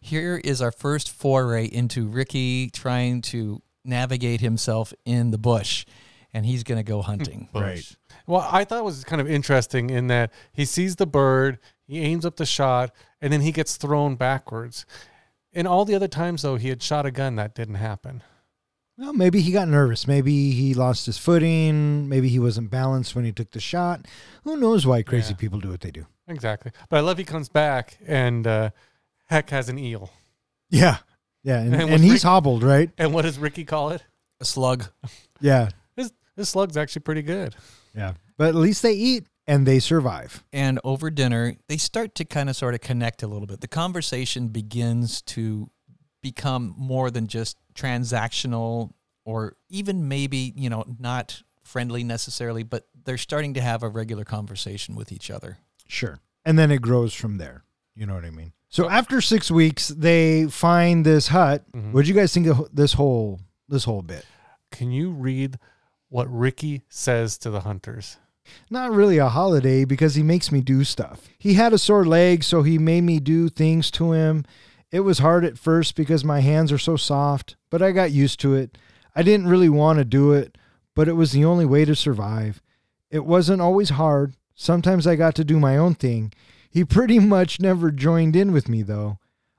Here is our first foray into Ricky trying to navigate himself in the bush, and he's going to go hunting. Right. Well, I thought it was kind of interesting in that he sees the bird, he aims up the shot, and then he gets thrown backwards. And all the other times, though, he had shot a gun, that didn't happen. Well, maybe he got nervous. Maybe he lost his footing. Maybe he wasn't balanced when he took the shot. Who knows why crazy Yeah. people do what they do? Exactly. But I love he comes back and uh, Heck has an eel. Yeah. Yeah. And, And and, he's Rick- hobbled, right? And what does Ricky call it? A slug. Yeah. This, this slug's actually pretty good. Yeah. But at least they eat and they survive. And over dinner, they start to kind of sort of connect a little bit. The conversation begins to become more than just transactional or even maybe, you know, not friendly necessarily, but they're starting to have a regular conversation with each other. Sure. And then it grows from there. You know what I mean? So after six weeks, they find this hut. Mhm. What do you guys think of this whole this whole bit? Can you read what Ricky says to the hunters? Not really a holiday because he makes me do stuff. He had a sore leg, so he made me do things to him. It was hard at first because my hands are so soft, but I got used to it. I didn't really want to do it, but it was the only way to survive. It wasn't always hard. Sometimes I got to do my own thing. He pretty much never joined in with me, though.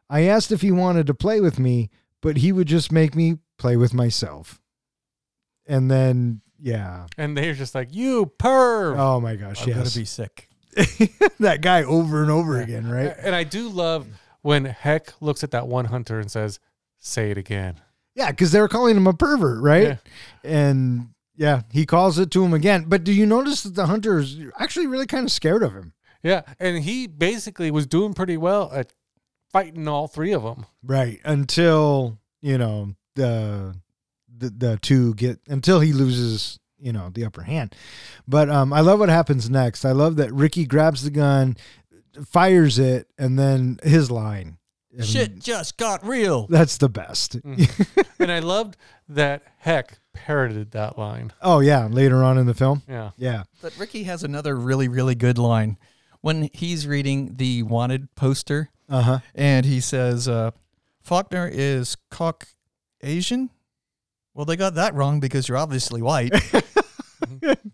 I asked if he wanted to play with me, but he would just make me play with myself. And then, yeah. And they're just like, you perv. Oh my gosh, I'm yes. gonna be sick. that guy over and over again, right? And I do love when Heck looks at that one hunter and says, say it again. Yeah, because they were calling him a pervert, right? Yeah. And yeah, he calls it to him again. But do you notice that the hunter's actually really kind of scared of him? Yeah. And he basically was doing pretty well at fighting all three of them. Right. Until, you know, the the, the two get until he loses, you know, the upper hand. But um I love what happens next. I love that Ricky grabs the gun, fires it, and then his line. And Shit just got real. That's the best. and I loved that Heck parroted that line. Oh yeah, later on in the film. Yeah. Yeah. But Ricky has another really, really good line when he's reading the wanted poster Uh-huh. and he says, uh, Faulkner is Caucasian. Well, they got that wrong because you're obviously white.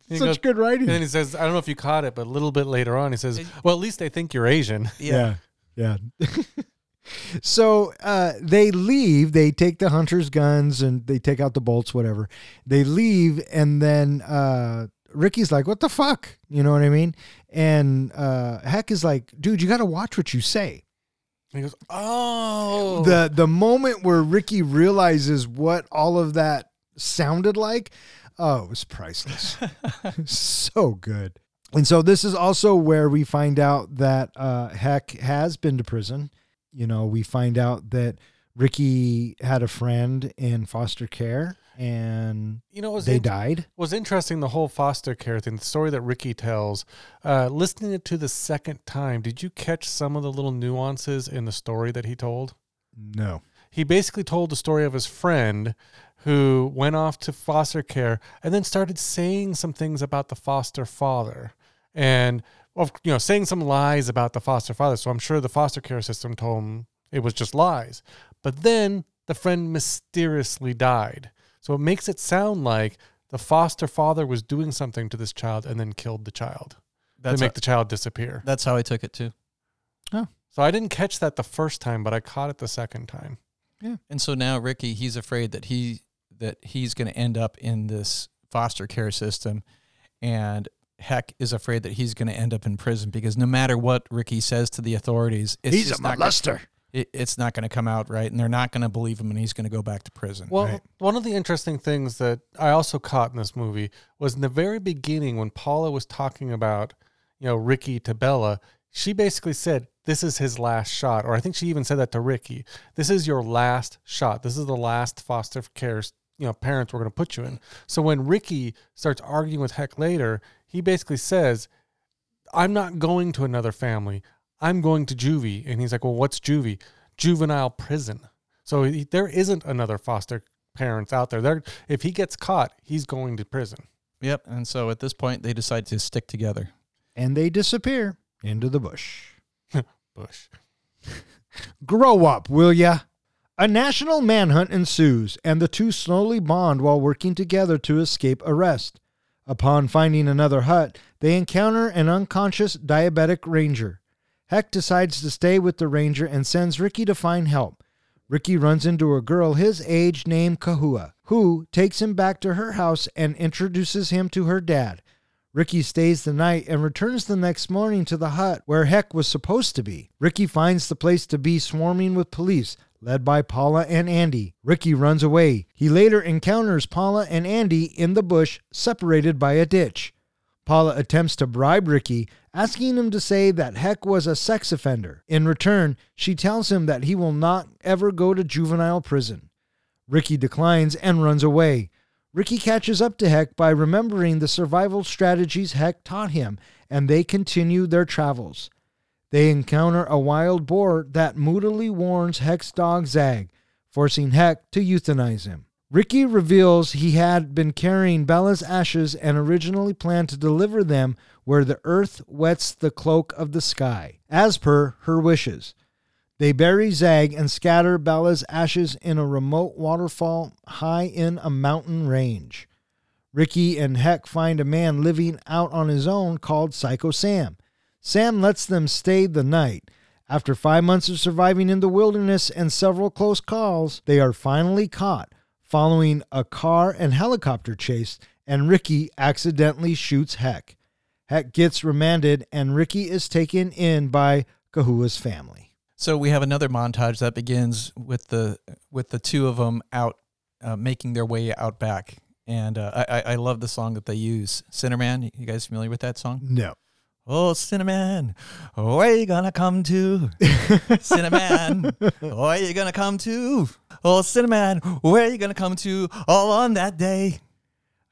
Such goes- good writing. And then he says, I don't know if you caught it, but a little bit later on, he says, well, at least they think you're Asian. Yeah. Yeah. so uh, they leave. They take the hunter's guns and they take out the bolts, whatever. They leave, and then uh, Ricky's like, "What the fuck?" You know what I mean? And uh, Heck is like, "Dude, you got to watch what you say." He goes, oh. The the moment where Ricky realizes what all of that sounded like, oh, it was priceless. so good. And so this is also where we find out that uh, Heck has been to prison. You know, we find out that Ricky had a friend in foster care and you know, was, they died. was interesting, the whole foster care thing, the story that Ricky tells. Uh, listening it to the second time, did you catch some of the little nuances in the story that he told? No. he basically told the story of his friend who went off to foster care and then started saying some things about the foster father and of you know saying some lies about the foster father so i'm sure the foster care system told him it was just lies but then the friend mysteriously died so it makes it sound like the foster father was doing something to this child and then killed the child That's to make how, the child disappear that's how I took it too. Oh. so i didn't catch that the first time but i caught it the second time Yeah. And so now Ricky, he's afraid that he that he's going to end up in this foster care system, and Heck is afraid that he's going to end up in prison because no matter what Ricky says to the authorities, it's He's a just not gonna- it, it's not going to come out right, and they're not going to believe him, and he's going to go back to prison. Well, Right. one of the interesting things that I also caught in this movie was in the very beginning when Paula was talking about, you know, Ricky to Bella, she basically said, This is his last shot. Or I think she even said that to Ricky. This is your last shot. This is the last foster care, you know, parents we're going to put you in. So when Ricky starts arguing with Heck later, he basically says, I'm not going to another family. I'm going to juvie. And he's like, Well, what's juvie? Juvenile prison. So he, there isn't another foster parents out there. There, if he gets caught, he's going to prison. yep. And so at this point, they decide to stick together. And they disappear into the bush. Bush. Grow up, will ya? A national manhunt ensues, and the two slowly bond while working together to escape arrest. Upon finding another hut, they encounter an unconscious diabetic ranger. Heck decides to stay with the ranger and sends Ricky to find help. Ricky runs into a girl his age named Kahua, who takes him back to her house and introduces him to her dad. Ricky stays the night and returns the next morning to the hut where Heck was supposed to be. Ricky finds the place to be swarming with police, led by Paula and Andy. Ricky runs away. He later encounters Paula and Andy in the bush, separated by a ditch. Paula attempts to bribe Ricky, asking him to say that Heck was a sex offender. In return, she tells him that he will not ever go to juvenile prison. Ricky declines and runs away. Ricky catches up to Heck by remembering the survival strategies Heck taught him, and they continue their travels. They encounter a wild boar that moodily warns Heck's dog Zag, forcing Heck to euthanize him. Ricky reveals he had been carrying Bella's ashes and originally planned to deliver them where the earth wets the cloak of the sky, as per her wishes. They bury Zag and scatter Bella's ashes in a remote waterfall high in a mountain range. Ricky and Heck find a man living out on his own called Psycho Sam. Sam lets them stay the night. After five months of surviving in the wilderness and several close calls, they are finally caught following a car and helicopter chase, and Ricky accidentally shoots Heck. Heck gets remanded, and Ricky is taken in by Kahua's family. So we have another montage that begins with the with the two of them out uh, making their way out back, and uh, I I- love the song that they use. Cinnamon, you guys familiar with that song? No. Oh, Cinnamon, where you gonna come to? Cinnamon, where you gonna come to? Oh, Cinnamon, where you gonna come to? All on that day.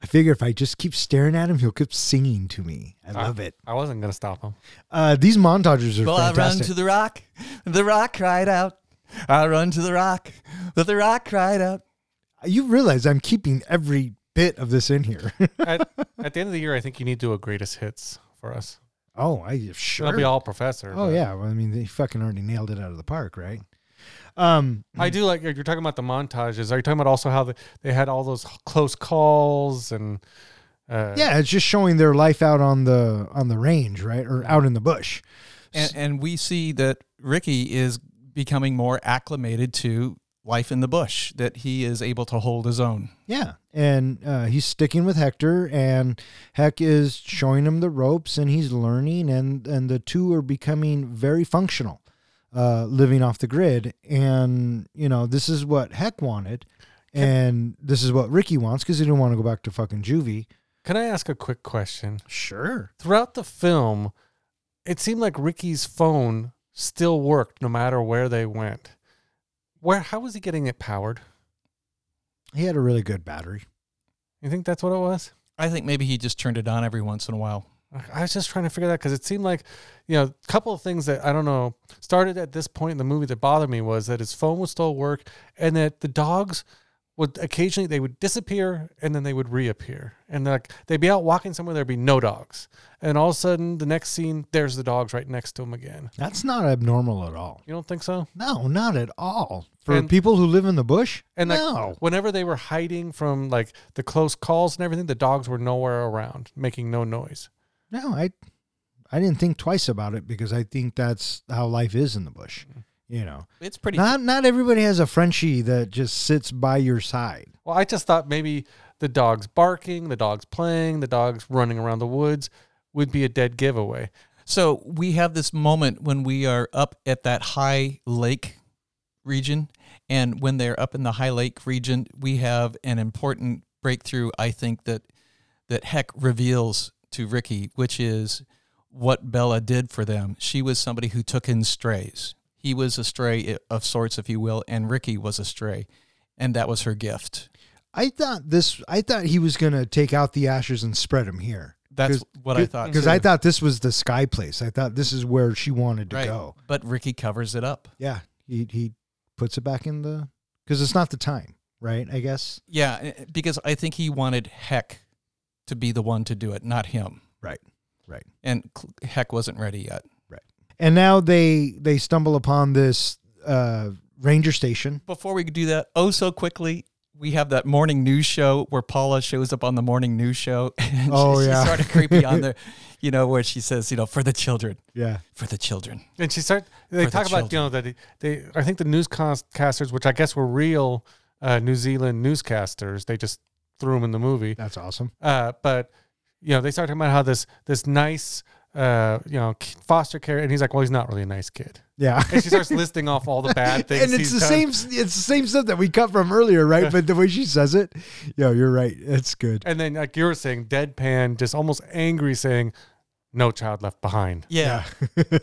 I figure if I just keep staring at him, he'll keep singing to me. I love it. I wasn't gonna stop him. Uh, these montages are Well, I run fantastic. to the rock. The rock cried out. I run to the rock. But the rock cried out. you realize I'm keeping every bit of this in here. at, at the end of the year, I think you need to do a greatest hits for us. Oh, I sure. It'll be all professor. oh but yeah. Well, I mean, they fucking already nailed it out of the park, right? Um, I do like you're talking about the montages. Are you talking about also how the, they had all those close calls and uh, yeah, it's just showing their life out on the on the range, right, or out in the bush. And, and we see that Ricky is becoming more acclimated to life in the bush, that he is able to hold his own. Yeah, and uh, he's sticking with Hector, and Heck is showing him the ropes, and he's learning, and and the two are becoming very functional, uh, living off the grid. And you know, this is what Heck wanted, and this is what Ricky wants because he didn't want to go back to fucking juvie. Can I ask a quick question? Sure. Throughout the film, it seemed like Ricky's phone still worked no matter where they went. Where how was he getting it powered? He had a really good battery. You think that's what it was? I think maybe he just turned it on every once in a while. I was just trying to figure that because it seemed like, you know, a couple of things that I don't know started at this point in the movie that bothered me was that his phone would still work and that the dogs would occasionally they would disappear and then they would reappear and like they'd be out walking somewhere there'd be no dogs and all of a sudden the next scene there's the dogs right next to him again. That's not abnormal at all. You don't think so? No, not at all. For And- people who live in the bush, And like no. whenever they were hiding from like the close calls and everything, the dogs were nowhere around, making no noise. No, I I didn't think twice about it because I think that's how life is in the bush. Mm. You know. It's pretty. Not not everybody has a Frenchie that just sits by your side. Well, I just thought maybe the dogs barking, the dogs playing, the dogs running around the woods would be a dead giveaway. So we have this moment when we are up at that high lake region. And when they're up in the high lake region, we have an important breakthrough, I think, that that Heck reveals to Ricky, which is what Bella did for them. She was somebody who took in strays. He was a stray of sorts, if you will, and Ricky was a stray. And that was her gift. I thought this I thought he was gonna take out the ashes and spread them here. That's what I thought. Because I thought this was the sky place. I thought this is where she wanted to Right. go. But Ricky covers it up. Yeah. He he puts it back in the because it's not the time, right? I guess. Yeah, eh, because I think he wanted Heck to be the one to do it, not him. Right. Right. And Heck wasn't ready yet. And now they they stumble upon this uh ranger station. Before we do that, oh so quickly, we have that morning news show where Paula shows up on the morning news show. And Oh, she, yeah. she's sort of creepy on there, you know, where she says, you know, for the children, Yeah. for the children. And she start. They For the talk about you know that they. I think the newscasters, which I guess were real uh, New Zealand newscasters, they just threw them in the movie. That's awesome. Uh, but you know, they start talking about how this this nice, uh, you know, foster care, and he's like, well, he's not really a nice kid. Yeah. And she starts listing off all the bad things. and it's he's the done. same it's the same stuff that we cut from earlier, right? But the way she says it, yeah, you're right. It's good. And then, like you were saying, deadpan, just almost angry, saying, "No child left behind." Yeah.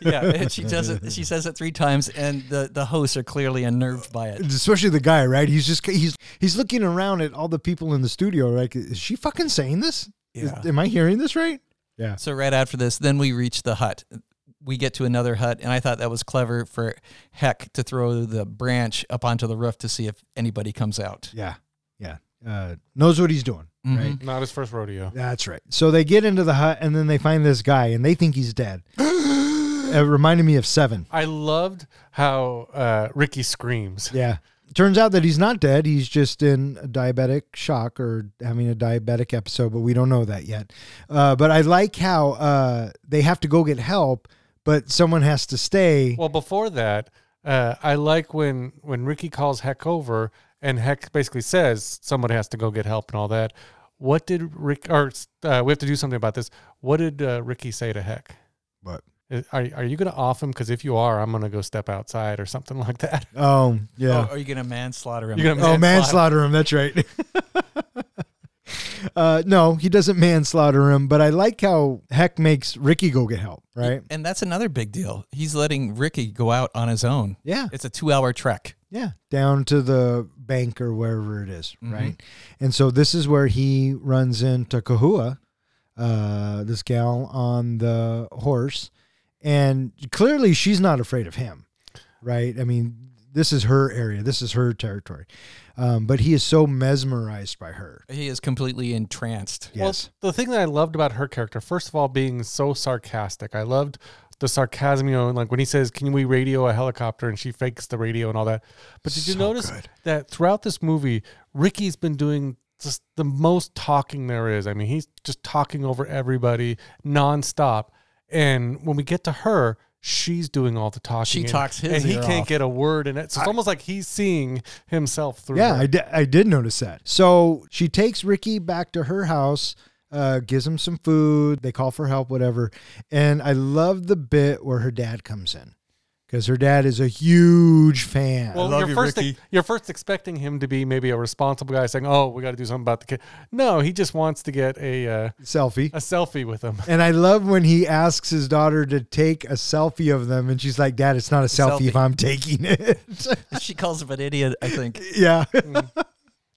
yeah. And she does it. She says it three times, and the, the hosts are clearly unnerved by it. Especially the guy, right? He's just he's he's looking around at all the people in the studio, like, is she fucking saying this? Is- am I hearing this right? Yeah. So right after this, then we reach the hut. We get to another hut, and I thought that was clever for Heck to throw the branch up onto the roof to see if anybody comes out. Yeah. Yeah. Uh, knows what he's doing, Mhm. right? Not his first rodeo. That's right. So they get into the hut and then they find this guy and they think he's dead. it reminded me of Seven. I loved how uh, Ricky screams. Yeah. Turns out that he's not dead. He's just in a diabetic shock or having a diabetic episode, but we don't know that yet. Uh, but I like how uh, they have to go get help, but someone has to stay. Well, before that, uh, I like when when Ricky calls Heck over and Heck basically says someone has to go get help and all that. What did Rick or uh, we have to do something about this? What did uh, Ricky say to Heck? What? Is- Are are you going to off him? Because if you are, I'm going to go step outside or something like that. Oh, yeah. Oh, are you going to manslaughter him? You're gonna Oh, manslaughter him. That's right. uh, no, he doesn't manslaughter him, but I like how Heck makes Ricky go get help, right? And that's another big deal. He's letting Ricky go out on his own. Yeah. It's a two hour trek. Yeah. Down to the bank or wherever it is, Mhm. right? And so this is where he runs into Kahua, uh, this gal on the horse. And clearly she's not afraid of him, right? I mean, this is her area, this is her territory. Um, but he is so mesmerized by her. He is completely entranced. Yes. Well, the thing that I loved about her character, first of all, being so sarcastic. I loved the sarcasm, you know, like when he says, Can we radio a helicopter? And she fakes the radio and all that. But did you notice good. that throughout this movie, Ricky's been doing just the most talking there is? I mean, he's just talking over everybody nonstop. And when we get to her, she's doing all the talking. She and- talks his and he can't off. get a word in it. So it's almost like he's seeing himself through. Yeah, her. I did, I did notice that. So she takes Ricky back to her house, uh, gives him some food. They call for help, whatever. And I love the bit where her dad comes in because her dad is a huge fan. Well, love you're you, first Ricky. you're first expecting him to be maybe a responsible guy saying, "Oh, we got to do something about the kid." No, he just wants to get a uh, selfie. a selfie with him. And I love when he asks his daughter to take a selfie of them, and she's like, "Dad, it's not a selfie, if. I'm taking it." she calls him an idiot, I think. yeah, mm.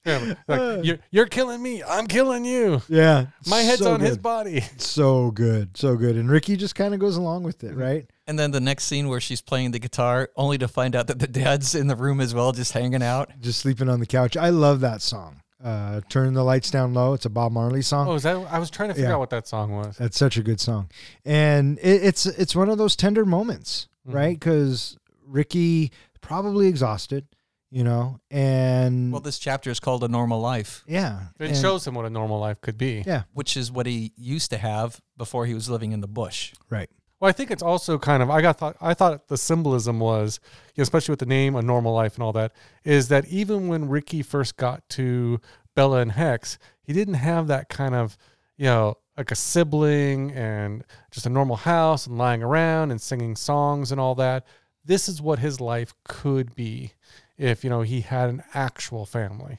Yeah, like uh. you're, you're killing me. I'm killing you. yeah. My head's So on his body. So good, so good. And Ricky just kind of goes along with it, mm-hmm. right? And then the next scene where she's playing the guitar, only to find out that the dad's in the room as well, just hanging out. Just sleeping on the couch. I love that song. Uh, Turn the lights down low. It's a Bob Marley song. Oh, is that? I was trying to figure Yeah. out what that song was. That's such a good song, and it, it's it's one of those tender moments, Mhm. right? Because Ricky probably exhausted, you know, and Well, this chapter is called A Normal Life, yeah, It and- shows him what a normal life could be. yeah, which is what he used to have before he was living in the bush. right, Well, I think it's also kind of I got thought I thought the symbolism was, you know, especially with the name a normal life and all that, is that even when Ricky first got to Bella and Heck's, he didn't have that kind of, you know, like a sibling and just a normal house and lying around and singing songs and all that. This is what his life could be if, you know, he had an actual family.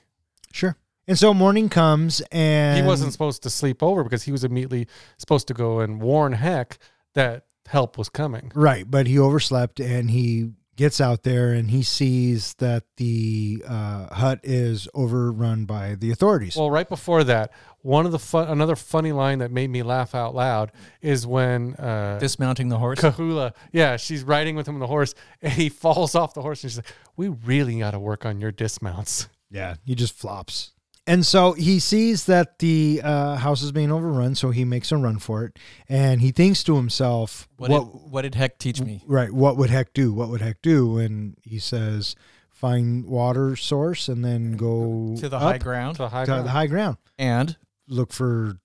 sure. And so morning comes, and he wasn't supposed to sleep over because he was immediately supposed to go and warn Heck that help was coming. right, but he overslept, and he gets out there, and he sees that the uh, hut is overrun by the authorities. Well, right before that, one of the fun, another funny line that made me laugh out loud is when uh, Dismounting the horse. Kahula, yeah, she's riding with him on the horse, and he falls off the horse, and she's like, "We really got to work on your dismounts." Yeah, he just flops. And so he sees that the uh, house is being overrun, so he makes a run for it, and he thinks to himself, What, "What? did, what did Heck teach me? right? What would heck do? What would heck do?" And he says, "Find water source, and then go To the up high ground To the high to ground. the high ground. and Look for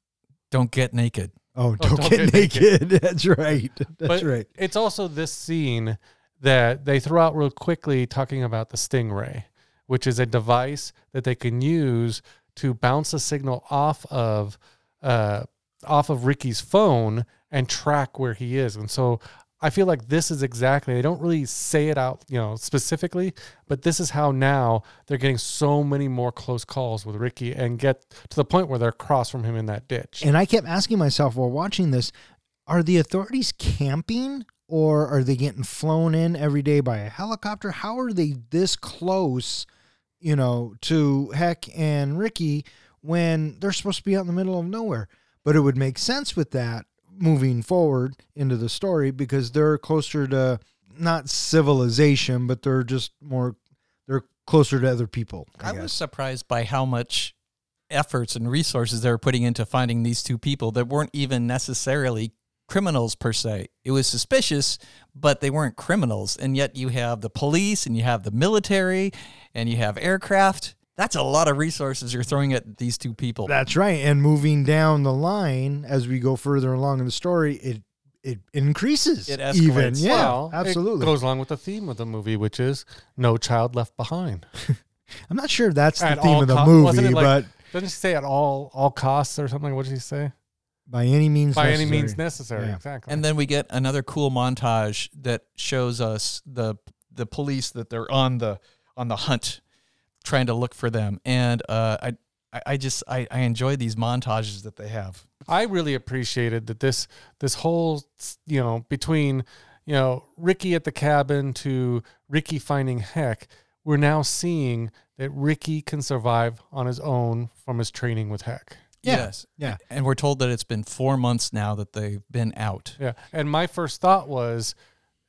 don't get naked. oh, don't, don't get, get naked. naked. That's right. That's But right. It's also this scene that they throw out real quickly talking about the Stingray, which is a device that they can use to bounce a signal off of uh, off of Ricky's phone and track where he is. And so I feel like this is exactly they don't really say it out, you know, specifically, but this is how now they're getting so many more close calls with Ricky and get to the point where they're across from him in that ditch. And I kept asking myself while watching this, are the authorities camping or are they getting flown in every day by a helicopter? How are they this close, you know, to Heck and Ricky when they're supposed to be out in the middle of nowhere? But it would make sense with that moving forward into the story because they're closer to not civilization, but they're just more they're closer to other people. I, I was surprised by how much efforts and resources they were putting into finding these two people that weren't even necessarily criminals per se. It was suspicious, but they weren't criminals. And yet you have the police and you have the military and you have aircraft. That's a lot of resources you're throwing at these two people. That's right. And moving down the line as we go further along in the story, it it increases. It escalates. even. Yeah, Well, absolutely. It goes along with the theme of the movie, which is no child left behind. I'm not sure if that's the At theme of the co- movie, like- but Doesn't he say at all all costs or something? What does he say? By any means By any necessary. means necessary. Yeah. Exactly. And then we get another cool montage that shows us the the police that they're on the on the hunt, trying to look for them. And uh, I I- I just I, I enjoy these montages that they have. I really appreciated that this this whole you know between you know Ricky at the cabin to Ricky finding Heck, we're now seeing that Ricky can survive on his own from his training with Heck. Yeah. Yes. Yeah. And we're told that it's been four months now that they've been out. Yeah, and my first thought was,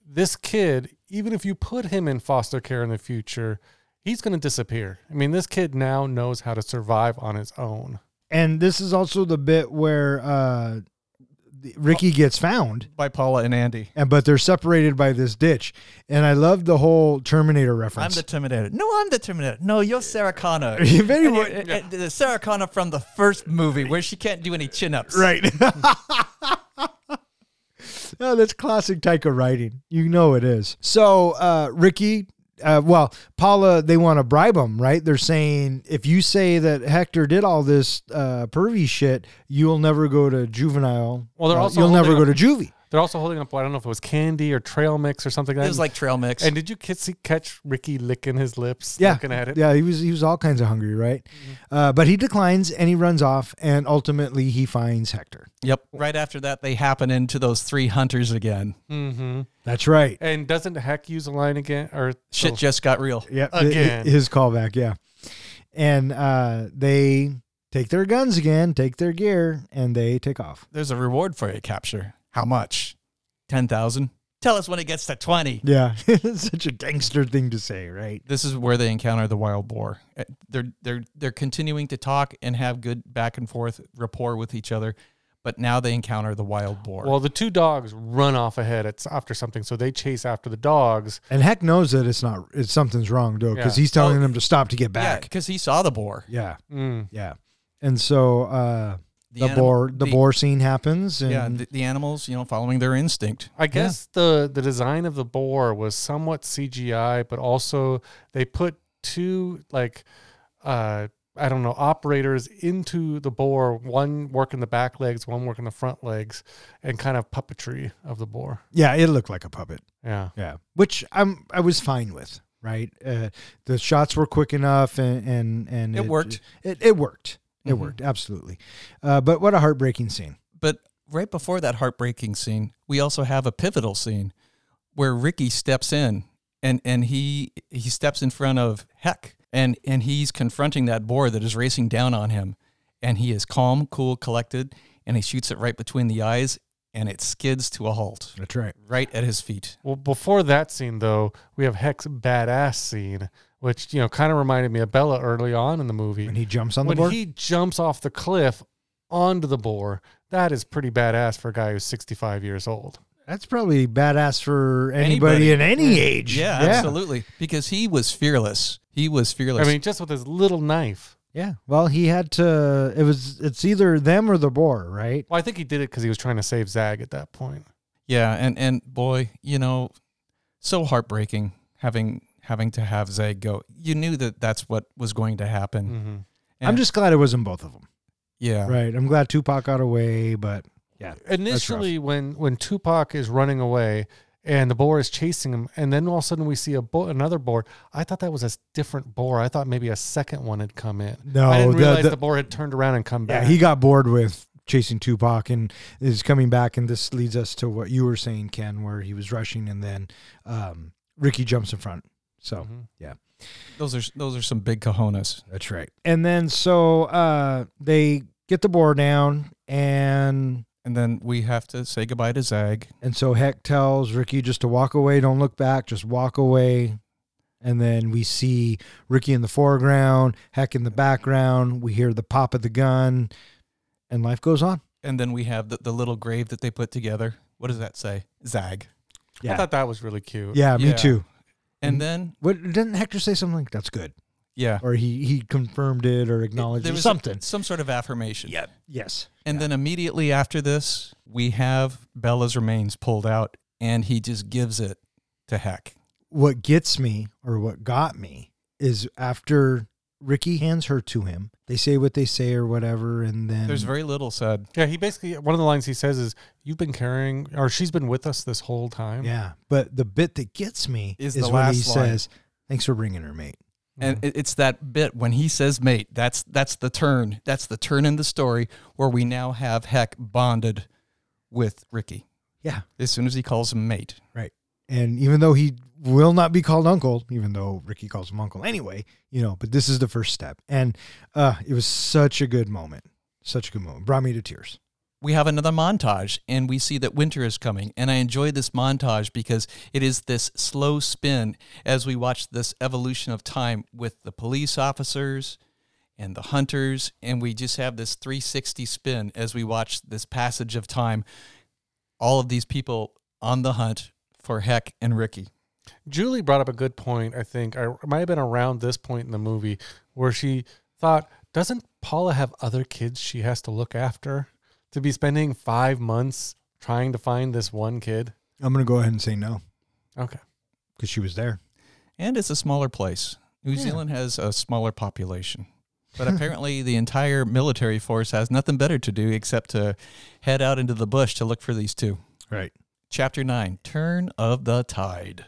this kid, even if you put him in foster care in the future, he's going to disappear. I mean, this kid now knows how to survive on his own. And this is also the bit where uh, the- Ricky gets found, By Paula and Andy. and but they're separated by this ditch. And I love the whole Terminator reference. I'm reference. the Terminator. No, I'm the Terminator. No, you're Sarah Connor. Very And well- it- it- the Sarah Connor from the first movie where she can't do any chin ups. right. oh, that's classic Taika writing. You know it is. So uh, Ricky. Uh, well, Paula, they want to bribe him, right? They're saying if you say that Hector did all this uh, pervy shit, you'll never go to juvenile. Well, they're also you'll never go to juvie. They're also holding up, I don't know if it was candy or trail mix or something like It that. was like trail mix. and did you catch, catch Ricky licking his lips, Yeah, looking at it? yeah, he was he was all kinds of hungry, right? Uh, but he declines and he runs off, and ultimately he finds Hector. yep. Right after that, they happen into those three hunters again. Mm-hmm. That's right. And doesn't Heck use a line again? Or Shit oh, just got real. Yep. Again. His callback, yeah. And uh, they take their guns again, take their gear, and they take off. There's a reward for your capture. How much? 10,000. Tell us when it gets to 20. Yeah. it's such a gangster thing to say, right? This is where they encounter the wild boar. Uh, They're they're they're continuing to talk and have good back and forth rapport with each other, but now they encounter the wild boar. Well, the two dogs run off ahead it's after something, so they chase after the dogs. And Heck knows that it's not, it's something's wrong, though, because Yeah. he's telling Oh, them to stop to get yeah, back. because he saw the boar. Yeah. Mm. Yeah. And so uh, the, anim- boar, the, boar scene happens. And Yeah, the, the animals, you know, following their instinct. I guess the the design of the boar was somewhat CGI, but also they put two like uh I don't know operators into the boar, one working the back legs, one working the front legs, and kind of puppetry of the boar. yeah, it looked like a puppet. Yeah. Yeah, which I'm I was fine with. Right, uh, the shots were quick enough, and and, and It worked. It it worked. It Mhm. worked absolutely. Uh, but what a heartbreaking scene. But right before that heartbreaking scene, we also have a pivotal scene where Ricky steps in and and he he steps in front of Heck and and he's confronting that boar that is racing down on him and he is calm, cool, collected and he shoots it right between the eyes and it skids to a halt That's right. right at his feet. Well, before that scene though, we have Heck's badass scene, which you know kind of reminded me of Bella early on in the movie. And he jumps on the when board. he jumps off the cliff onto the boar, that is pretty badass for a guy who's 65 years old. That's probably badass for anybody, Anybody. in any age. Yeah, absolutely. Because he was fearless. He was fearless. I mean, just with his little knife. Yeah. Well, he had to. It was. It's either them or the boar, right? Well, I think he did it because he was trying to save Zag at that point. Yeah, and and boy, you know, so heartbreaking having having to have Zag go. You knew that that's what was going to happen. Mm-hmm. I'm just glad it wasn't both of them. yeah, Right. I'm glad Tupac got away, but yeah. Initially, when when Tupac is running away and the boar is chasing him, and then all of a sudden we see a bo- another boar. I thought that was a different boar. I thought maybe a second one had come in. No, I didn't the- realize the- the, boar had turned around and come back. Yeah, back. he got bored with chasing Tupac and is coming back, and this leads us to what you were saying, Ken, where he was rushing, and then um, Ricky jumps in front. So Mhm. those are those are some big cojones. that's right. And then so uh, they get the boar down, and And then we have to say goodbye to Zag. and so Heck tells Ricky just to walk away, don't look back, just walk away. And then we see Ricky in the foreground, Heck in the background. We hear the pop of the gun, and life goes on. And then we have the, the little grave that they put together. What does that say? Zag. Yeah. I thought that was really cute. Yeah, me Yeah. too. And mm-hmm. then What didn't Hector say something like that's good, yeah, or he he confirmed it or acknowledged there it, was something? some sort of affirmation. yeah. Yes. And then immediately after this, we have Bella's remains pulled out, and he just gives it to Heck. What gets me, or what got me, is after Ricky hands her to him. They say what they say or whatever, and then There's very little said. Yeah, he basically one of the lines he says is, "You've been carrying, or she's been with us this whole time." yeah. But the bit that gets me Is is, the when he last line. says, "Thanks for bringing her, mate." And it- it's that bit when he says mate, that's that's the turn. That's the turn in the story where we now have Heck bonded with Ricky. Yeah. As soon as he calls him mate. Right. And even though he will not be called uncle, even though Ricky calls him uncle anyway, you know, but this is the first step. And uh it was such a good moment. Such a good moment. Brought me to tears. we have another montage and we see that winter is coming. And I enjoy this montage because it is this slow spin as we watch this evolution of time with the police officers and the hunters. And we just have this 360 spin as we watch this passage of time. All of these people on the hunt for Heck and Ricky. Julie brought up a good point. I think I it might have been around this point in the movie where she thought, "Doesn't Paula have other kids she has to look after to be spending five months trying to find this one kid?" I'm gonna go ahead and say no, Okay, because she was there. And it's a smaller place. New Yeah. Zealand has a smaller population. But apparently, the entire military force has nothing better to do except to head out into the bush to look for these two. Right. Chapter 9 Turn of the Tide.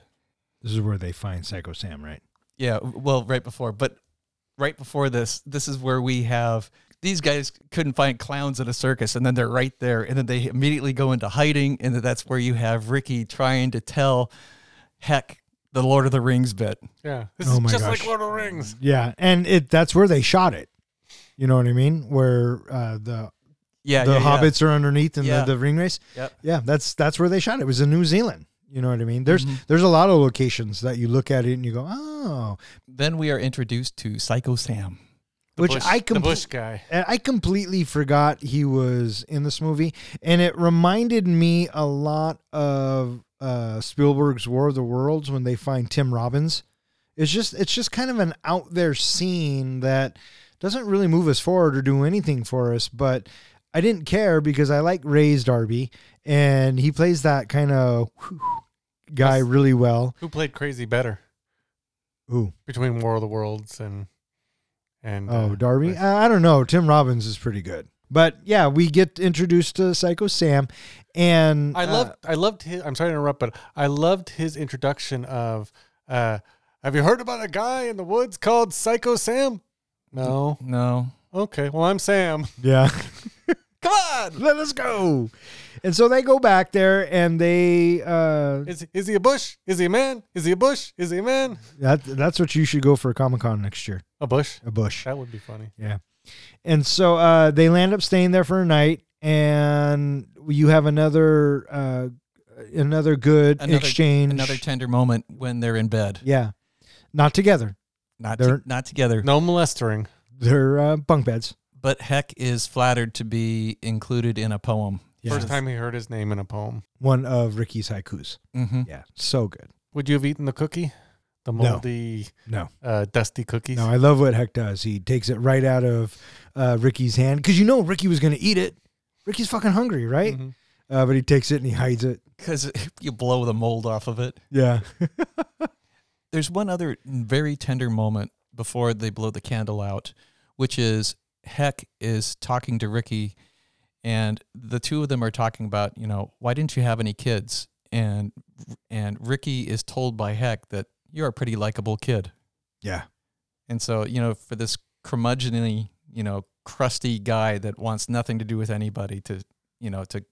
This is where they find Psycho Sam, right? Yeah, well, right before, but right before this, this is where we have these guys couldn't find clowns at a circus, and then they're right there, and then they immediately go into hiding, and that's where you have Ricky trying to tell Heck the Lord of the Rings bit. yeah, this Oh is my just gosh. like Lord of the Rings. Yeah, and it that's where they shot it. You know what I mean? Where uh, the Yeah, the yeah, yeah. hobbits are underneath in Yeah. the, the ring wraiths. Yep. Yeah, that's that's where they shot it. It was in New Zealand. You know what I mean? There's Mhm. there's a lot of locations that you look at it and you go, oh, Then we are introduced to Psycho Sam. The which bush, I the bush guy. And I completely forgot he was in this movie, and it reminded me a lot of uh, Spielberg's War of the Worlds when they find Tim Robbins. It's just it's just kind of an out there scene that doesn't really move us forward or do anything for us, but I didn't care because I like Rhys Darby, and he plays that kind of guy Yes. really well. Who played Crazy better Ooh, between War of the Worlds and and oh uh, Darby, Bush? I I don't know. Tim Robbins is pretty good. But yeah, we get introduced to Psycho Sam, and I uh, loved I loved his I'm sorry to interrupt, but I loved his introduction of uh have you heard about a guy in the woods called Psycho Sam? No. No. Okay. Well I'm Sam. Yeah. Come on. Let us go. And so they go back there and they uh Is is he a bush? Is he a man? Is he a bush? Is he a man? that that's what you should go for a Comic Con next year. A bush. A bush. That would be funny. Yeah. And so uh they land up staying there for a night and you have another uh another good Another- exchange. Another tender moment when they're in bed. yeah. Not together. Not They're- to, not together. No molestering. They're uh, bunk beds. But Heck is flattered to be included in a poem. Yeah. First time he heard his name in a poem. One of Ricky's haikus. Mm-hmm. Yeah. So good. Would you have eaten the cookie? The moldy, No. uh, dusty cookies? No, I love what Heck does. He takes it right out of uh, Ricky's hand because you know Ricky was going to eat it. Ricky's fucking hungry, right? Mhm. Uh, but he takes it and he hides it. Because you blow the mold off of it. Yeah. There's one other very tender moment before they blow the candle out, which is Heck is talking to Ricky, and the two of them are talking about, you know, why didn't you have any kids? And and Ricky is told by Heck that you're a pretty likable kid. yeah. And so, you know, for this curmudgeonly, you know, crusty guy that wants nothing to do with anybody to, you know, to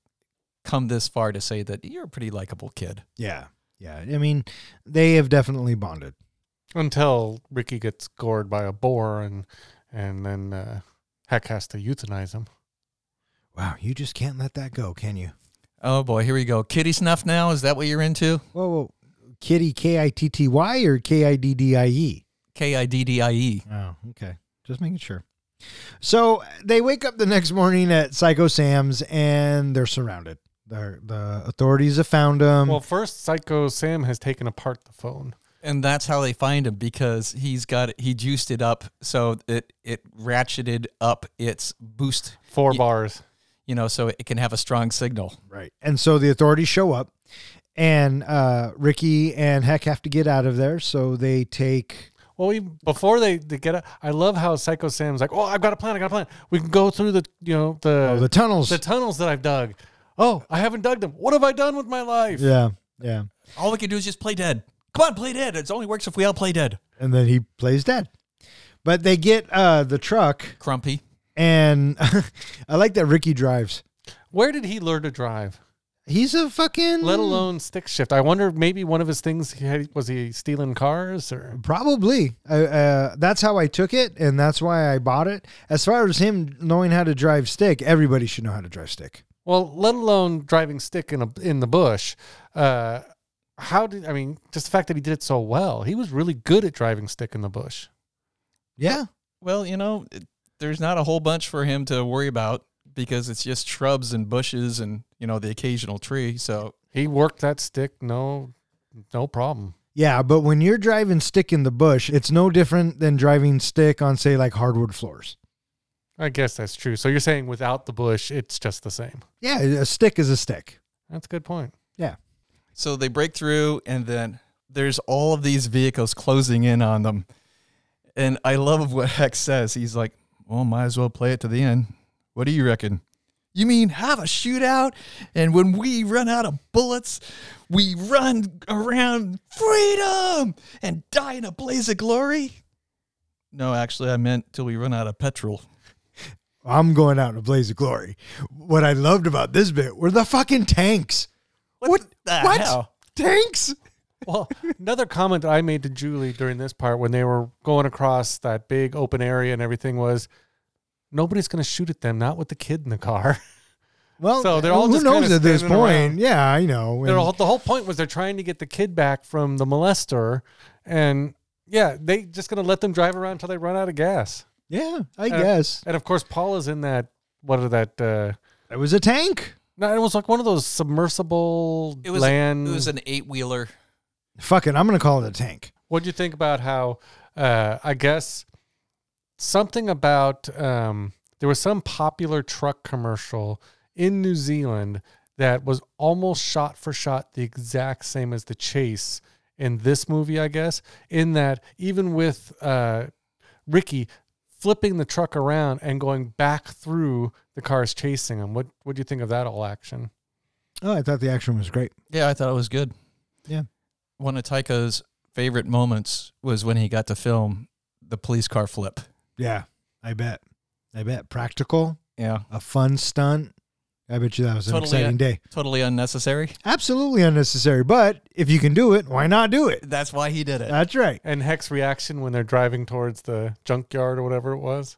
come this far to say that you're a pretty likable kid. Yeah. Yeah. I mean, they have definitely bonded. Until Ricky gets gored by a boar and and then uh, Heck has to euthanize him. Wow. You just can't let that go, can you? Oh boy, here we go. Kitty snuff now? Is that what you're into? Whoa, whoa. Kitty, K I T T Y or K I D D I E? K I D D I E. Oh, okay. Just making sure. So they wake up the next morning at Psycho Sam's and they're surrounded. They're, the authorities have found them. Well, first, Psycho Sam has taken apart the phone. And that's how they find him because he's got he juiced it up so it it ratcheted up its boost, Four Ye- bars. you know, so it can have a strong signal. Right. And so the authorities show up and uh, Ricky and Heck have to get out of there. So they take. Well, we, before they, they get, out, I love how Psycho Sam's like, "Oh, I've got a plan. I got a plan. We can go through the, you know, the Oh, the tunnels. the tunnels that I've dug. Oh, I haven't dug them. What have I done with my life? yeah. Yeah. All we can do is just play dead. Come on, play dead. It only works if we all play dead. And then he plays dead. But they get uh, the truck, Crumpy. and I like that Ricky drives. Where did he learn to drive? He's a fucking. Let alone stick shift. I wonder maybe one of his things he had, was he stealing cars or Probably. Uh, uh, that's how I took it, and that's why I bought it. As far as him knowing how to drive stick, everybody should know how to drive stick. well, let alone driving stick in a in the bush. Uh, how did I mean? Just the fact that he did it so well, he was really good at driving stick in the bush. Yeah. Well, you know, it, there's not a whole bunch for him to worry about because it's just shrubs and bushes and, you know, the occasional tree. So He worked that stick, no, no problem. Yeah, but when you're driving stick in the bush, it's no different than driving stick on, say, like hardwood floors. I guess that's true. So you're saying without the bush, it's just the same. Yeah, a stick is a stick. That's a good point. So they break through, and then there's all of these vehicles closing in on them. And I love what Hex says. He's like, well, might as well play it to the end. What do you reckon? You mean have a shootout? And when we run out of bullets, we run around freedom and die in a blaze of glory? No, actually, I meant till we run out of petrol. I'm going out in a blaze of glory. What I loved about this bit were the fucking tanks. What the what? hell? Tanks? Well, another comment that I made to Julie during this part when they were going across that big open area and everything was nobody's going to shoot at them, not with the kid in the car. Well, So they're all who just knows at this point? around. Yeah, I know. And- all, the whole point was they're trying to get the kid back from the molester. And yeah, they just going to let them drive around until they run out of gas. yeah, I Uh, guess And of course, Paul is in that, what are that? Uh, it was a tank. No, it was like one of those submersible It was land. it was an eight wheeler. Fuck it, I'm gonna call it a tank. What do you think about how, uh, I guess, something about um, there was some popular truck commercial in New Zealand that was almost shot for shot the exact same as the chase in this movie, I guess, in that even with uh, Ricky flipping the truck around and going back through the cars chasing him. What what do you think of that all action? Oh, I thought the action was great. Yeah, I thought it was good. Yeah. One of Taika's favorite moments was when he got to film the police car flip. Yeah, I bet. I bet practical, Yeah. a fun stunt. I bet you that was an Totally, exciting day. Totally unnecessary. Absolutely unnecessary, but if you can do it, why not do it? That's why he did it. That's right. And Heck's reaction when they're driving towards the junkyard or whatever it was.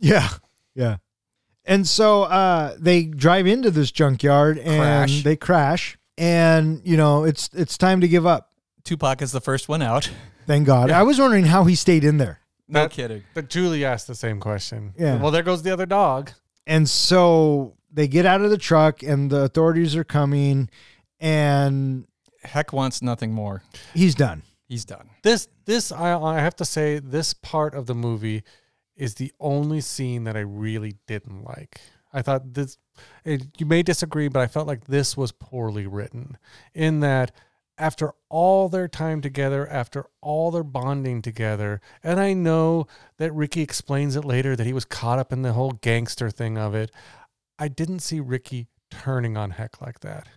Yeah. Yeah. And so uh, they drive into this junkyard and Crash. they crash. And, you know, it's it's time to give up. Tupac is the first one out. Thank God. I was wondering how he stayed in there. No That- kidding. But Julie asked the same question. Yeah. Well, there goes the other dog. And so they get out of the truck and the authorities are coming and Heck wants nothing more. he's done. He's done. This this I I have to say this part of the movie is the only scene that I really didn't like. I thought this it, you may disagree, but I felt like this was poorly written in that after all their time together, after all their bonding together, and I know that Ricky explains it later that he was caught up in the whole gangster thing of it. I didn't see Ricky turning on Heck like that.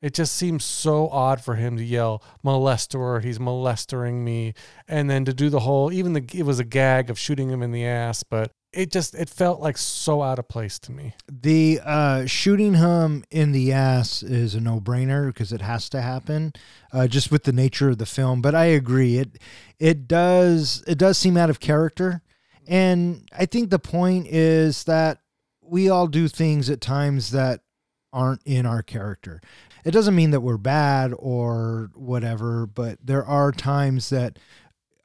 It just seems so odd for him to yell molester, he's molestering me, and then to do the whole even the it was a gag of shooting him in the ass, but it just it felt like so out of place to me. The uh, shooting him in the ass is a no brainer because it has to happen, uh, just with the nature of the film. But I agree it it does it does seem out of character, and I think the point is that we all do things at times that aren't in our character. It doesn't mean that we're bad or whatever, but there are times that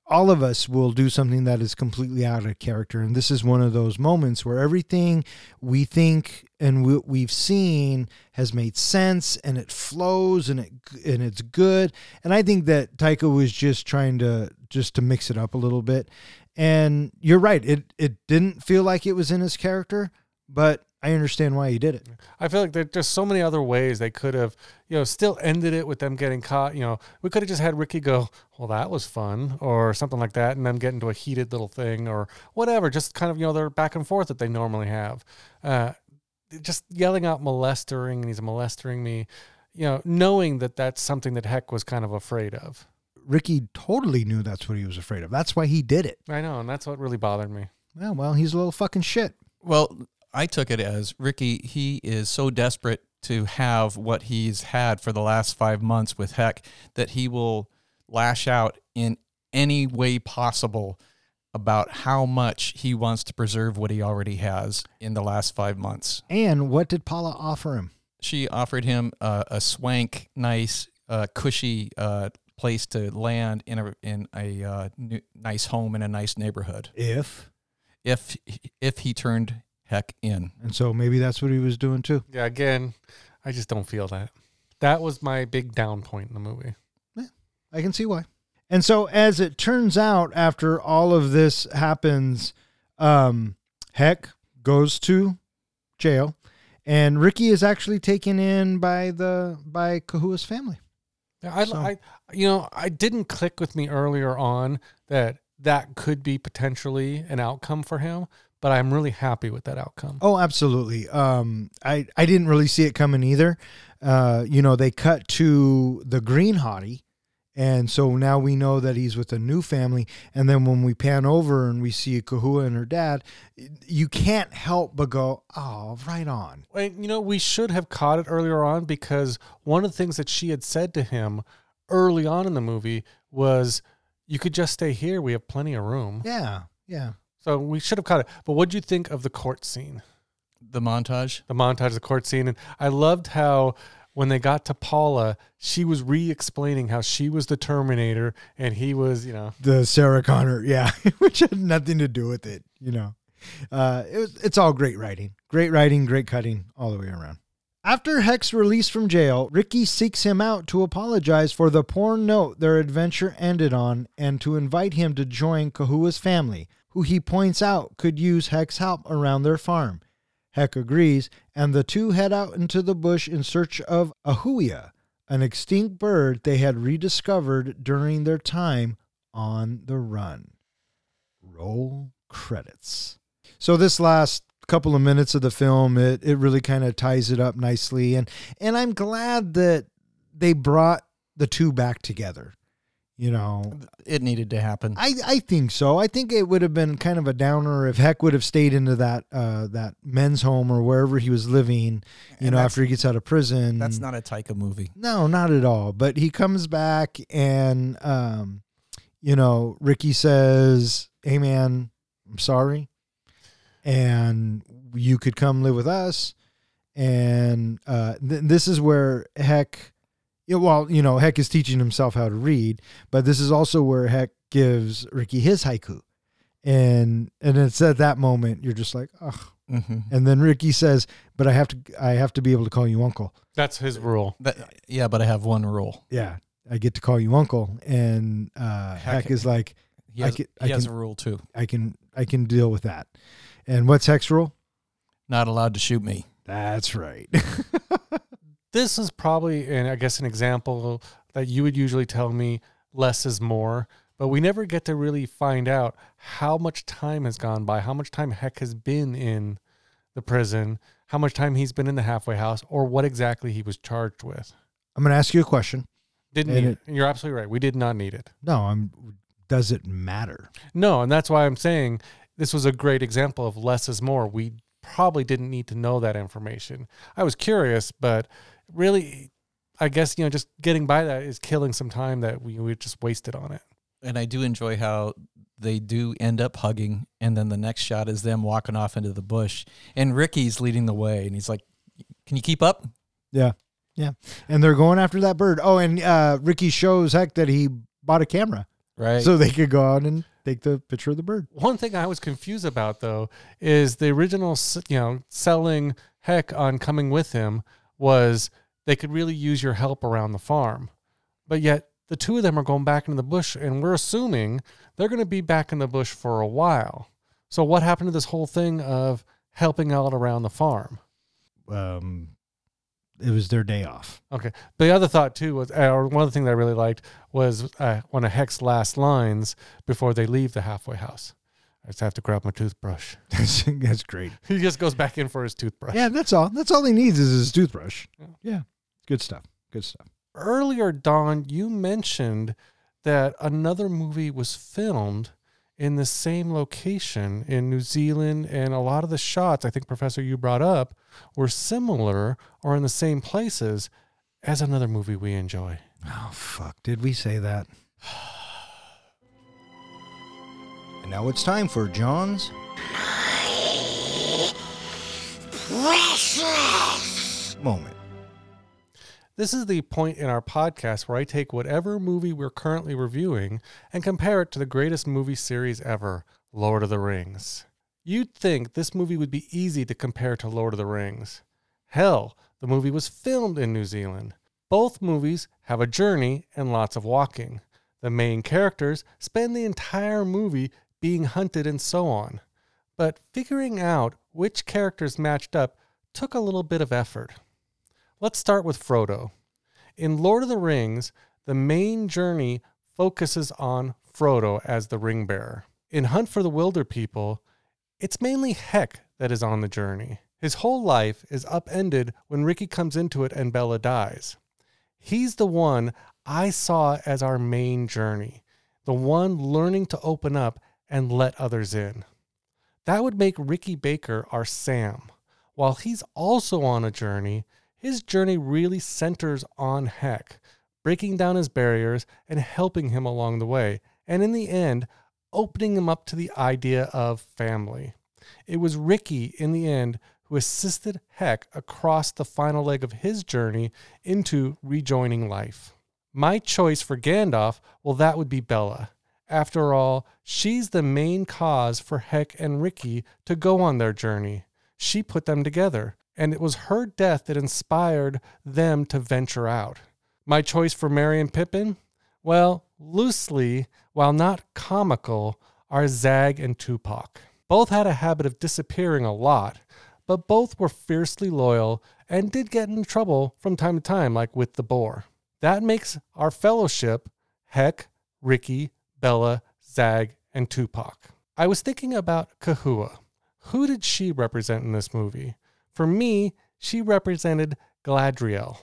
all of us will do something that is completely out of character. And this is one of those moments where everything we think and we, we've seen has made sense and it flows and it and it's good. And I think that Taika was just trying to just to mix it up a little bit. And you're right. It it didn't feel like it was in his character, but I understand why he did it. I feel like there's just so many other ways they could have, you know, still ended it with them getting caught. You know, we could have just had Ricky go, well, that was fun, or something like that, and them get into a heated little thing, or whatever. Just kind of, you know, their back and forth that they normally have. Uh, just yelling out molestering, and he's molestering me. You know, knowing that that's something that Heck was kind of afraid of. Ricky totally knew that's what he was afraid of. That's why he did it. I know, and that's what really bothered me. Yeah, well, he's a little fucking shit. Well, I took it as Ricky, he is so desperate to have what he's had for the last five months with Heck that he will lash out in any way possible about how much he wants to preserve what he already has in the last five months. And what did Paula offer him? She offered him uh, a swank, nice, uh, cushy uh, place to land in a in a uh, new, nice home in a nice neighborhood. If If if he turned Heck in, and so maybe that's what he was doing too. Yeah, again, I just don't feel that. That was my big down point in the movie. I can see why. And so, as it turns out, after all of this happens, um, Heck goes to jail, and Ricky is actually taken in by the by Kahua's family. Yeah, I, So- I, you know, I didn't click with me earlier on that that could be potentially an outcome for him, but I'm really happy with that outcome. Oh, absolutely. Um, I I didn't really see it coming either. Uh, you know, they cut to the green hottie, and so now we know that he's with a new family. And then when we pan over and we see Kahua and her dad, you can't help but go, "Oh, right on." And, you know, we should have caught it earlier on because one of the things that she had said to him early on in the movie was, "You could just stay here. We have plenty of room." Yeah, yeah. So we should have caught it. But what do you think of the court scene? the montage. the montage of the court scene. And I loved how when they got to Paula, she was re explaining how she was the Terminator and he was, you know, the Sarah Connor, yeah, which had nothing to do with it, you know. Uh, it was, it's all great writing, great writing, great cutting, all the way around. After Heck's release from jail, Ricky seeks him out to apologize for the poor note their adventure ended on and to invite him to join Kahua's family, who he points out could use Heck's help around their farm. Heck agrees, and the two head out into the bush in search of a huia, an extinct bird they had rediscovered during their time on the run. Roll credits. So this last couple of minutes of the film, it it really kind of ties it up nicely, and and I'm glad that they brought the two back together. You know, It needed to happen. I, I think so. I think it would have been kind of a downer if Heck would have stayed into that uh, that men's home or wherever he was living. You And know, after he gets out of prison. That's not a Taika movie. No, not at all. But he comes back and um, you know, Ricky says, Hey man, I'm sorry. And you could come live with us. And uh th- this is where Heck yeah, well, you know, Heck is teaching himself how to read, but this is also where Heck gives Ricky his haiku. And and it's at that moment you're just like, oh. Mm-hmm. And then Ricky says, "But I have to, I have to be able to call you uncle." that's his rule. That, yeah, but I have one rule. yeah, I get to call you uncle. And uh, Heck- Heck is like, He I has, can- he I has can- a rule too. I can, I can deal with that. And what's Heck's rule? Not allowed to shoot me. That's right. This is probably, and I guess, an example that you would usually tell me less is more, but we never get to really find out how much time has gone by, how much time Heck has been in the prison, how much time he's been in the halfway house, or what exactly he was charged with. I'm going to ask you a question. Didn't need it. You're absolutely right. We did not need it. No, I'm. Does it matter? No, and that's why I'm saying this was a great example of less is more. We probably didn't need to know that information. I was curious, but really, I guess you know, just getting by that is killing some time that we we just wasted on it. And I do enjoy how they do end up hugging, and then the next shot is them walking off into the bush, and Ricky's leading the way, and he's like, "Can you keep up?" Yeah, yeah. And they're going after that bird. Oh, and uh, Ricky shows Heck that he bought a camera. Right. so they could go out and take the picture of the bird. One thing I was confused about though is the original, you know, selling heck on coming with him was they could really use your help around the farm, but yet the two of them are going back into the bush, and we're assuming they're going to be back in the bush for a while. So what happened to this whole thing of helping out around the farm? Um, it was their day off. Okay. The other thought too was, uh, or one of the things I really liked was uh, one of Heck's last lines before they leave the halfway house. I just have to grab my toothbrush. That's, that's great. He just goes back in for his toothbrush. Yeah, that's all. That's all he needs is his toothbrush. Yeah. Yeah, good stuff. Good stuff. Earlier, Don, you mentioned that another movie was filmed in the same location in New Zealand, and a lot of the shots, I think, Professor, you brought up, were similar or in the same places as another movie we enjoy. Oh fuck! Did we say that? And now it's time for John's Precious moment. This is the point in our podcast where I take whatever movie we're currently reviewing and compare it to the greatest movie series ever, Lord of the Rings. You'd think this movie would be easy to compare to Lord of the Rings. Hell, the movie was filmed in New Zealand. Both movies have a journey and lots of walking. The main characters spend the entire movie being hunted and so on. But figuring out which characters matched up took a little bit of effort. Let's start with Frodo. In Lord of the Rings, the main journey focuses on Frodo as the ring bearer. In Hunt for the Wilderpeople, it's mainly Heck that is on the journey. His whole life is upended when Ricky comes into it and Bella dies. He's the one I saw as our main journey, the one learning to open up and let others in. That would make Ricky Baker our Sam. While he's also on a journey, his journey really centers on Heck, breaking down his barriers and helping him along the way, and in the end, opening him up to the idea of family. It was Ricky, in the end, who assisted Heck across the final leg of his journey into rejoining life. My choice for Gandalf, well, that would be Bella. After all, she's the main cause for Heck and Ricky to go on their journey. She put them together, and it was her death that inspired them to venture out. My choice for and Pippin? Well, loosely, while not comical, are Zag and Tupac. Both had a habit of disappearing a lot, but both were fiercely loyal and did get into trouble from time to time, like with the boar. That makes our fellowship Heck, Ricky, Bella, Zag, and Tupac. I was thinking about Kahua. Who did she represent in this movie? For me, she represented Galadriel,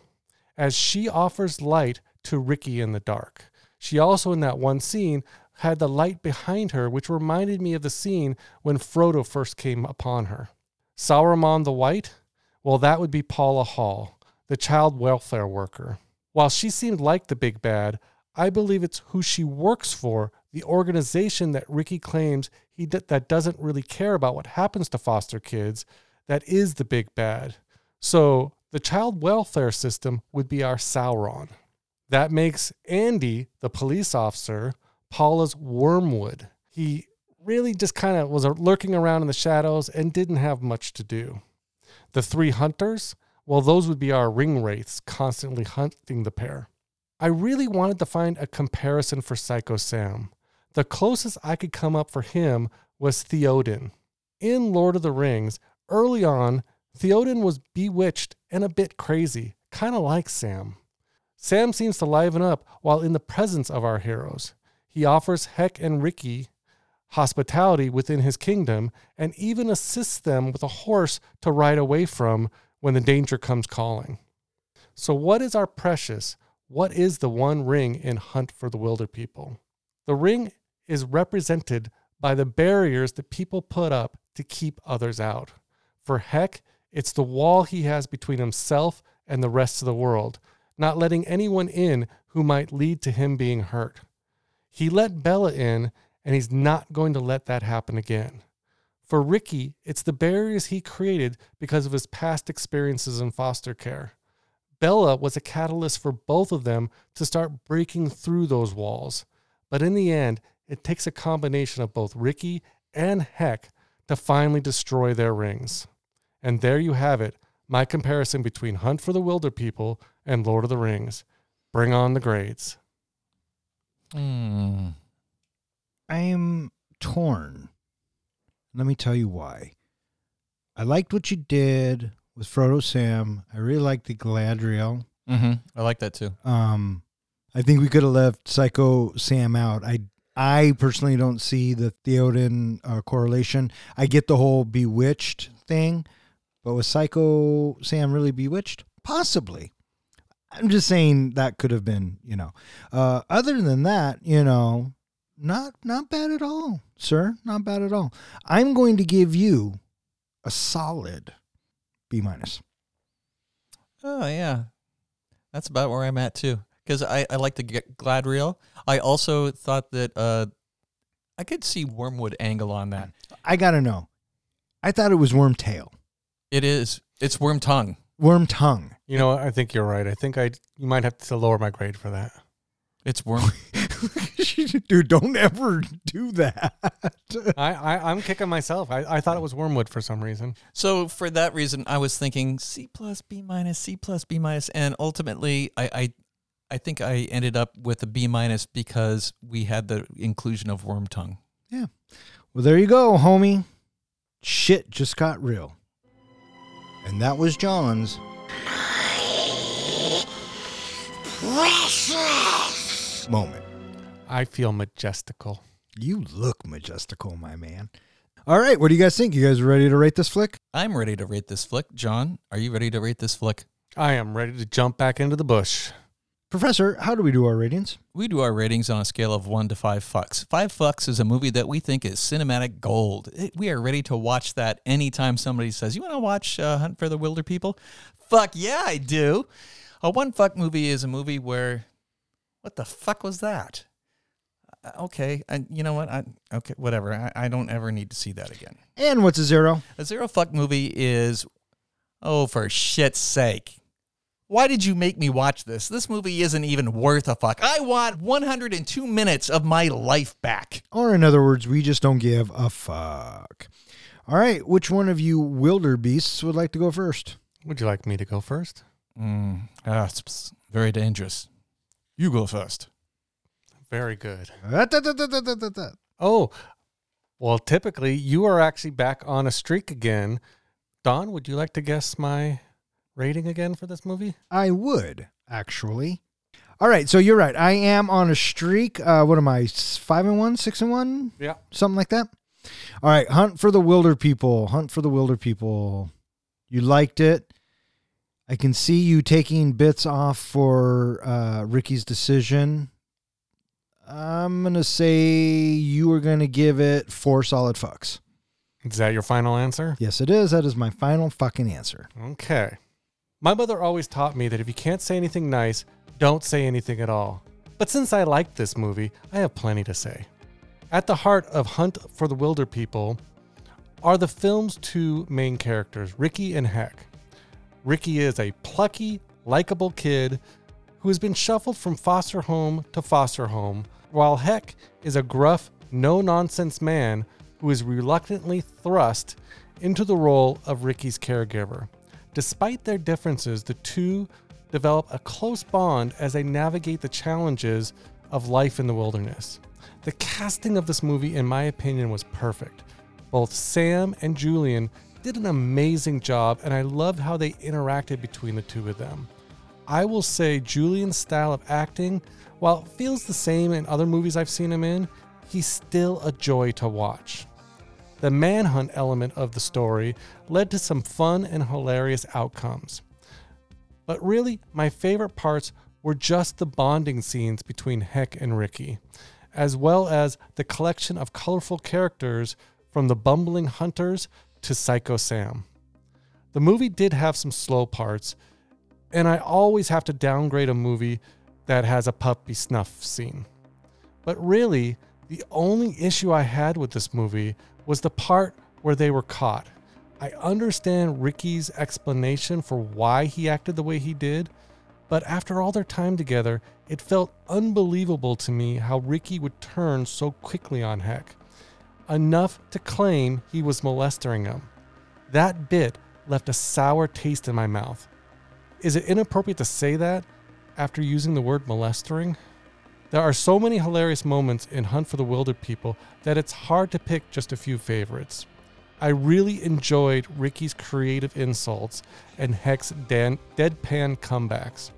as she offers light to Ricky in the dark. She also, in that one scene, had the light behind her, which reminded me of the scene when Frodo first came upon her. Saruman the White? Well, that would be Paula Hall, the child welfare worker. While she seemed like the big bad, I believe it's who she works for, the organization that Ricky claims he d- that doesn't really care about what happens to foster kids, that is the big bad. So the child welfare system would be our Sauron. That makes Andy, the police officer, Paula's Wormwood. He really just kind of was lurking around in the shadows and didn't have much to do. The three hunters, well, those would be our ring wraiths constantly hunting the pair. I really wanted to find a comparison for Psycho Sam. The closest I could come up for him was Theoden. In Lord of the Rings, early on, Theoden was bewitched and a bit crazy, kind of like Sam. Sam seems to liven up while in the presence of our heroes. He offers Heck and Ricky hospitality within his kingdom and even assists them with a horse to ride away from when the danger comes calling. So, what is our precious? What is the one ring in Hunt for the Wilderpeople? The ring is represented by the barriers that people put up to keep others out. For Heck, it's the wall he has between himself and the rest of the world, not letting anyone in who might lead to him being hurt. He let Bella in, and he's not going to let that happen again. For Ricky, it's the barriers he created because of his past experiences in foster care. Bella was a catalyst for both of them to start breaking through those walls. But in the end, it takes a combination of both Ricky and Heck to finally destroy their rings. And there you have it my comparison between Hunt for the Wilderpeople and Lord of the Rings. Bring on the grades. Hmm. I'm torn. Let me tell you why. I liked what you did with Frodo Sam. I really liked the Galadriel. Mm-hmm. I like that too. Um, I think we could have left Psycho Sam out. I I personally don't see the Theoden uh, correlation. I get the whole bewitched thing, but was Psycho Sam really bewitched? Possibly. I'm just saying that could have been, you know. Uh, other than that, you know, not not bad at all, sir. Not bad at all. I'm going to give you a solid B minus. Oh yeah, that's about where I'm at too. Because I, I like the G- Galadriel. I also thought that uh, I could see Wormwood angle on that. I gotta know. I thought it was worm tail, It is. It's worm tongue. worm tongue. You know, I think you're right. I think I you might have to lower my grade for that. It's worm. Dude, don't ever do that. I, I I'm kicking myself. I, I thought it was Wormwood for some reason. so for that reason, I was thinking C plus B minus C plus B minus, and ultimately, I, I I think I ended up with a B minus because we had the inclusion of worm tongue. Yeah. Well, there you go, homie. Shit just got real. And that was John's. Moment. I feel majestical. You look majestical, my man. All right, what do you guys think? You guys ready to rate this flick? I'm ready to rate this flick. John, are you ready to rate this flick? I am ready to jump back into the bush. Professor, how do we do our ratings? We do our ratings on a scale of one to five fucks. Five fucks is a movie that we think is cinematic gold. It- we are ready to watch that anytime somebody says, You want to watch uh, Hunt for the Wilderpeople? Fuck yeah, I do. A one fuck movie is a movie where, what the fuck was that? Uh, Okay, I, you know what? I, okay, whatever. I, I don't ever need to see that again. And what's a zero? A zero fuck movie is, oh, for shit's sake. Why did you make me watch this? This movie isn't even worth a fuck. I want 102 minutes of my life back. Or in other words, we just don't give a fuck. All right, which one of you wildebeests would like to go first? Would you like me to go first? Mm, ah, it's- it's very dangerous. You go first. Very good. Oh, well, typically you are actually back on a streak again. Don, would you like to guess my rating again for this movie? I would, actually. All right, so you're right. I am on a streak. Uh, what am I? Five and one, six and one, Yeah. something like that. All right, Hunt for the Wilderpeople. Hunt for the Wilderpeople. You liked it. I can see you taking bits off for uh, Ricky's decision. I'm gonna say you are gonna give it four solid fucks. Is that your final answer? Yes, it is. That is my final fucking answer. Okay. My mother always taught me that if you can't say anything nice, don't say anything at all. But since I liked this movie, I have plenty to say. At the heart of Hunt for the Wilderpeople are the film's two main characters, Ricky and Heck. Ricky is a plucky, likable kid who has been shuffled from foster home to foster home, while Heck is a gruff, no nonsense man who is reluctantly thrust into the role of Ricky's caregiver. Despite their differences, the two develop a close bond as they navigate the challenges of life in the wilderness. The casting of this movie, in my opinion, was perfect. Both Sam and Julian did an amazing job, and I love how they interacted between the two of them. I will say Julian's style of acting, while it feels the same in other movies I've seen him in, he's still a joy to watch. The manhunt element of the story led to some fun and hilarious outcomes. But really, my favorite parts were just the bonding scenes between Heck and Ricky, as well as the collection of colorful characters from the bumbling hunters to Psycho Sam. The movie did have some slow parts, and I always have to downgrade a movie that has a puppy snuff scene. But really, the only issue I had with this movie was the part where they were caught. I understand Ricky's explanation for why he acted the way he did, But after all their time together, it felt unbelievable to me how Ricky would turn so quickly on Heck. Enough to claim he was molesting him. That bit left a sour taste in my mouth. Is it inappropriate to say that after using the word molestering? There are so many hilarious moments in Hunt for the Wilderpeople that it's hard to pick just a few favorites. I really enjoyed Ricky's creative insults and Heck's dan- deadpan comebacks.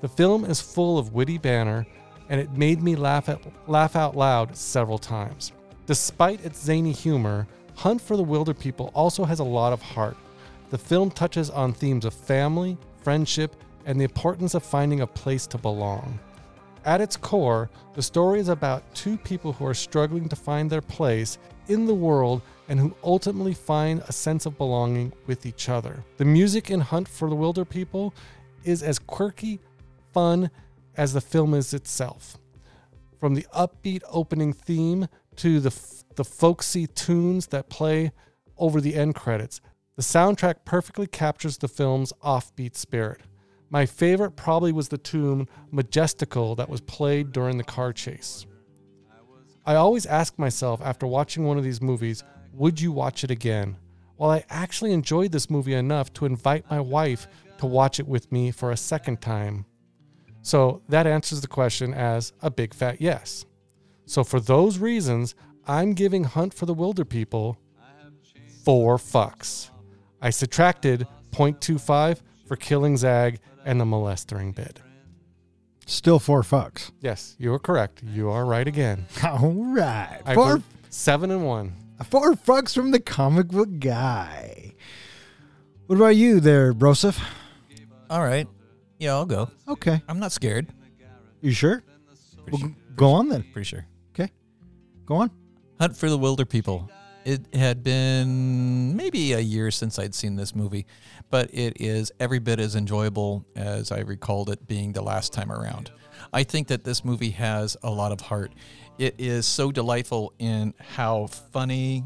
The film is full of witty banner, and it made me laugh, at, laugh out loud several times. Despite its zany humor, Hunt for the Wilderpeople also has a lot of heart. The film touches on themes of family, friendship, and the importance of finding a place to belong. At its core, the story is about two people who are struggling to find their place in the world and who ultimately find a sense of belonging with each other. The music in Hunt for the Wilderpeople is as quirky, fun as the film is itself. From the upbeat opening theme to the, f- the folksy tunes that play over the end credits, the soundtrack perfectly captures the film's offbeat spirit. My favorite probably was the tune Majestical that was played during the car chase. I always ask myself after watching one of these movies, would you watch it again? Well, I actually enjoyed this movie enough to invite my wife to watch it with me for a second time. So that answers the question as a big fat yes. So for those reasons, I'm giving Hunt for the Wilderpeople four fucks. I subtracted 0.25 for killing Zag and the molestering bit. Still four fucks. Yes, you are correct. You are right again. All right. I Four, bel- seven and one. four fucks from the comic book guy. What about you there, Broseph? All right. Yeah, I'll go. Okay. I'm not scared. You sure? Pretty, Well, sure, go on then. pretty sure. Okay. Go on. Hunt for the Wilderpeople. It had been maybe a year since I'd seen this movie, but it is every bit as enjoyable as I recalled it being the last time around. I think that this movie has a lot of heart. It is so delightful in how funny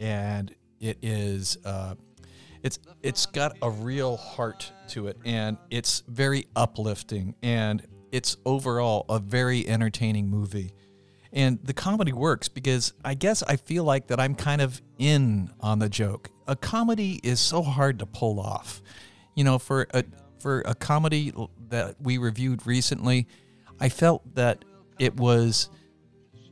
and it is. Uh, it's it's got a real heart to it, and it's very uplifting, and it's overall a very entertaining movie and the comedy works because I guess I feel like that I'm kind of in on the joke. A comedy is so hard to pull off. You know, for a for a comedy that we reviewed recently, I felt that it was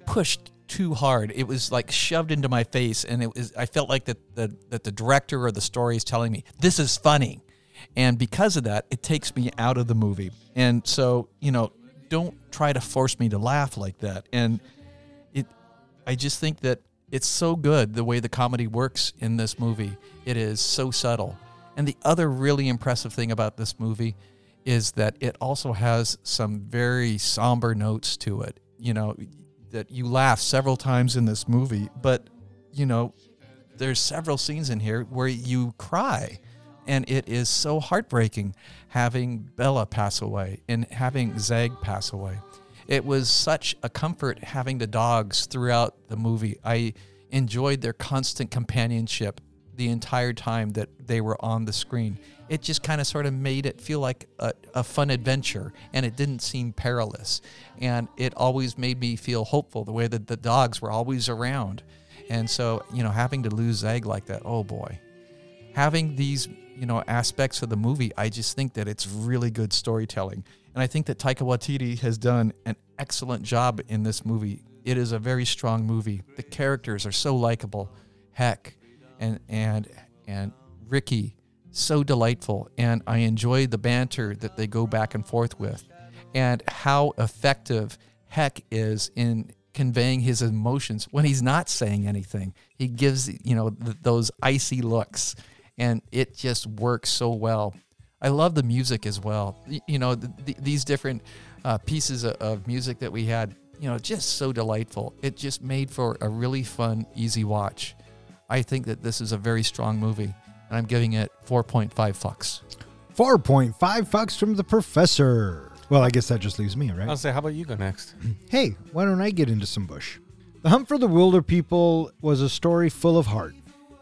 pushed too hard. It was like shoved into my face and it was I felt like that the that the director or the story is telling me, "This is funny." And because of that, it takes me out of the movie. And so, you know, don't try to force me to laugh like that. And it I just think that it's so good the way the comedy works in this movie. It is so subtle. And the other really impressive thing about this movie is that it also has some very somber notes to it. You know, that you laugh several times in this movie, but you know, there's several scenes in here where you cry and it is so heartbreaking having Bella pass away and having Zag pass away. It was such a comfort having the dogs throughout the movie. I enjoyed their constant companionship the entire time that they were on the screen. It just kind of sort of made it feel like a, a fun adventure and it didn't seem perilous. And it always made me feel hopeful the way that the dogs were always around. And so, you know, having to lose Zag like that, oh boy. Having these, you know, aspects of the movie, I just think that it's really good storytelling. And I think that Taika Waititi has done an excellent job in this movie. It is a very strong movie. The characters are so likable. Heck, and and and Ricky, so delightful. And I enjoy the banter that they go back and forth with, and how effective Heck is in conveying his emotions when he's not saying anything. He gives you know th- those icy looks, and it just works so well. I love the music as well. You know, th- th- these different uh, pieces of, of music that we had, you know, just so delightful. It just made for a really fun, easy watch. I think that this is a very strong movie, and I'm giving it 4.5 fucks. 4.5 fucks from the professor. Well, I guess that just leaves me, right? I'll say, how about you go next? Hey, why don't I get into some bush? The Hunt for the Wilderpeople was a story full of heart.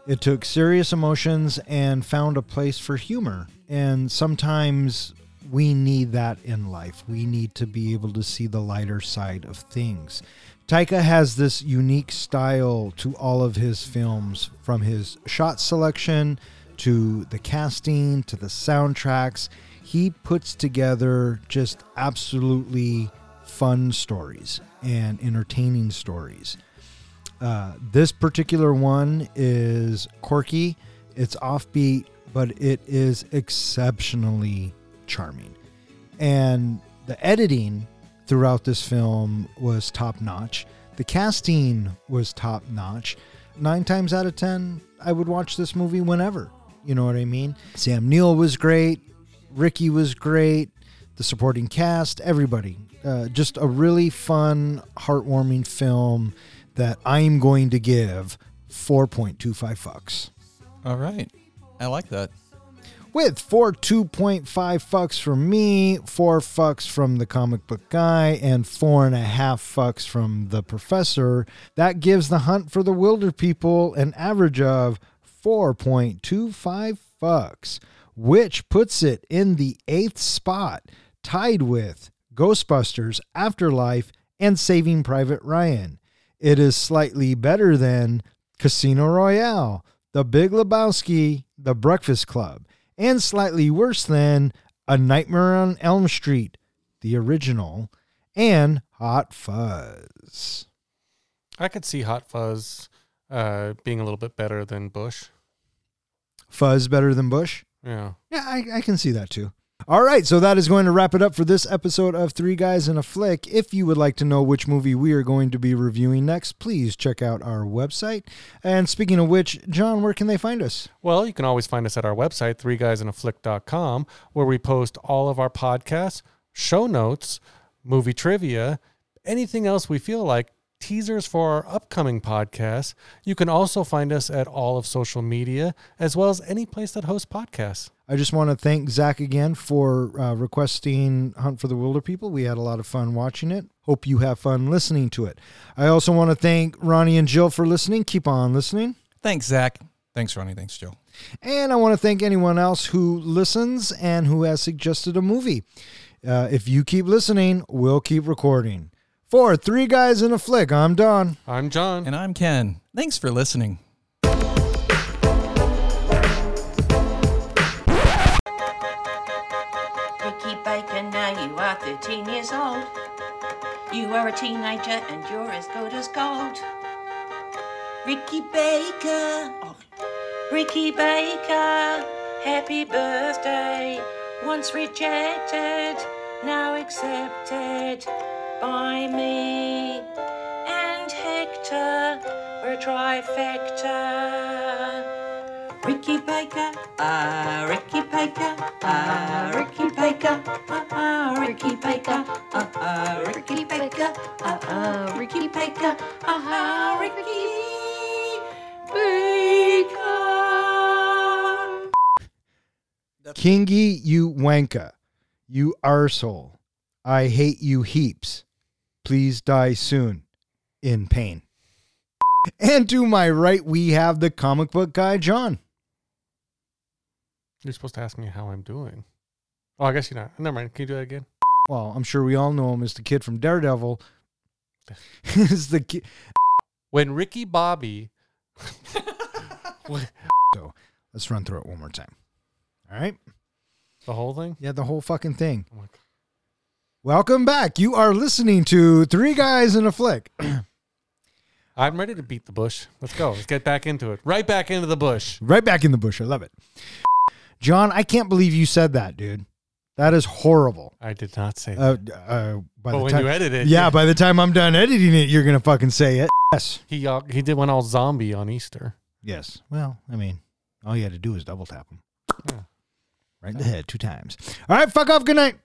It took serious emotions and found a place for humor, and sometimes we need that in life. We need to be able to see the lighter side of things. Taika has this unique style to all of his films, from his shot selection to the casting to the soundtracks. He puts together just absolutely fun stories and entertaining stories. Uh, this particular one is quirky, it's offbeat, but it is exceptionally charming. And the editing throughout this film was top notch. The casting was top notch. Nine times out of ten, I would watch this movie whenever. You know what I mean? Sam Neill was great. Ricky was great. The supporting cast, everybody. Uh, just a really fun, heartwarming film that I'm going to give 4.25 fucks. All right. I like that. With four 2.5 fucks from me, four fucks from the comic book guy, and four and a half fucks from the professor, that gives the hunt for the Wilderpeople an average of 4.25 fucks, which puts it in the eighth spot, tied with Ghostbusters Afterlife and Saving Private Ryan. It is slightly better than Casino Royale, The Big Lebowski, The Breakfast Club, and slightly worse than A Nightmare on Elm Street, the original, and Hot Fuzz. I could see Hot Fuzz uh, being a little bit better than Bush. Fuzz better than Bush? Yeah. Yeah, I, I can see that too. All right, so that is going to wrap it up for this episode of Three Guys in a Flick. If you would like to know which movie we are going to be reviewing next, please check out our website. And speaking of which, John, where can they find us? Well, you can always find us at our website, threeguysinaFlick.com, where we post all of our podcasts, show notes, movie trivia, anything else we feel like, teasers for our upcoming podcasts. You can also find us at all of social media, as well as any place that hosts podcasts. I just want to thank Zach again for uh, requesting Hunt for the Wilderpeople. We had a lot of fun watching it. Hope you have fun listening to it. I also want to thank Ronnie and Jill for listening. Keep on listening. Thanks, Zach. Thanks, Ronnie. Thanks, Jill. And I want to thank anyone else who listens and who has suggested a movie. Uh, if you keep listening, we'll keep recording. For Three Guys in a Flick, I'm Don. I'm John. And I'm Ken. Thanks for listening. Ricky Baker, now you are 13 years old. You are a teenager and you're as good as gold. Ricky Baker, oh, Ricky Baker, happy birthday. Once rejected, now accepted by me and Hector. We're a trifecta. Ricky Baker, ah, Ricky Baker, ah, Ricky Baker, ah, ah, Ricky Baker, ah, ah, Ricky Baker, ah, ah, Ricky Baker, ah, ah, Ricky Baker. Kingy, you wanka. You arsehole. I hate you heaps. Please die soon. In pain. And to my right, we have the comic book guy, John. You're supposed to ask me how I'm doing. Oh, I guess you're not. Never mind. Can you do that again? Well, I'm sure we all know him as the kid from Daredevil. is the ki- When Ricky Bobby. so let's run through it one more time. All right. the whole thing? Yeah, the whole fucking thing. Oh my God. Welcome back. You are listening to Three Guys in a Flick. I'm ready to beat the bush. Let's go. Let's get back into it. Right back into the bush. right back in the bush. I love it. John, I can't believe you said that, dude. That is horrible. I did not say that. Uh, uh, by but the when time, you edit it, yeah, by the time I'm done editing it, you're gonna fucking say it. Yes. he uh, he did one all zombie on Easter. Yes. Well, I mean, all you had to do was double tap him. Yeah. Right in the head two times. All right. Fuck off. Good night.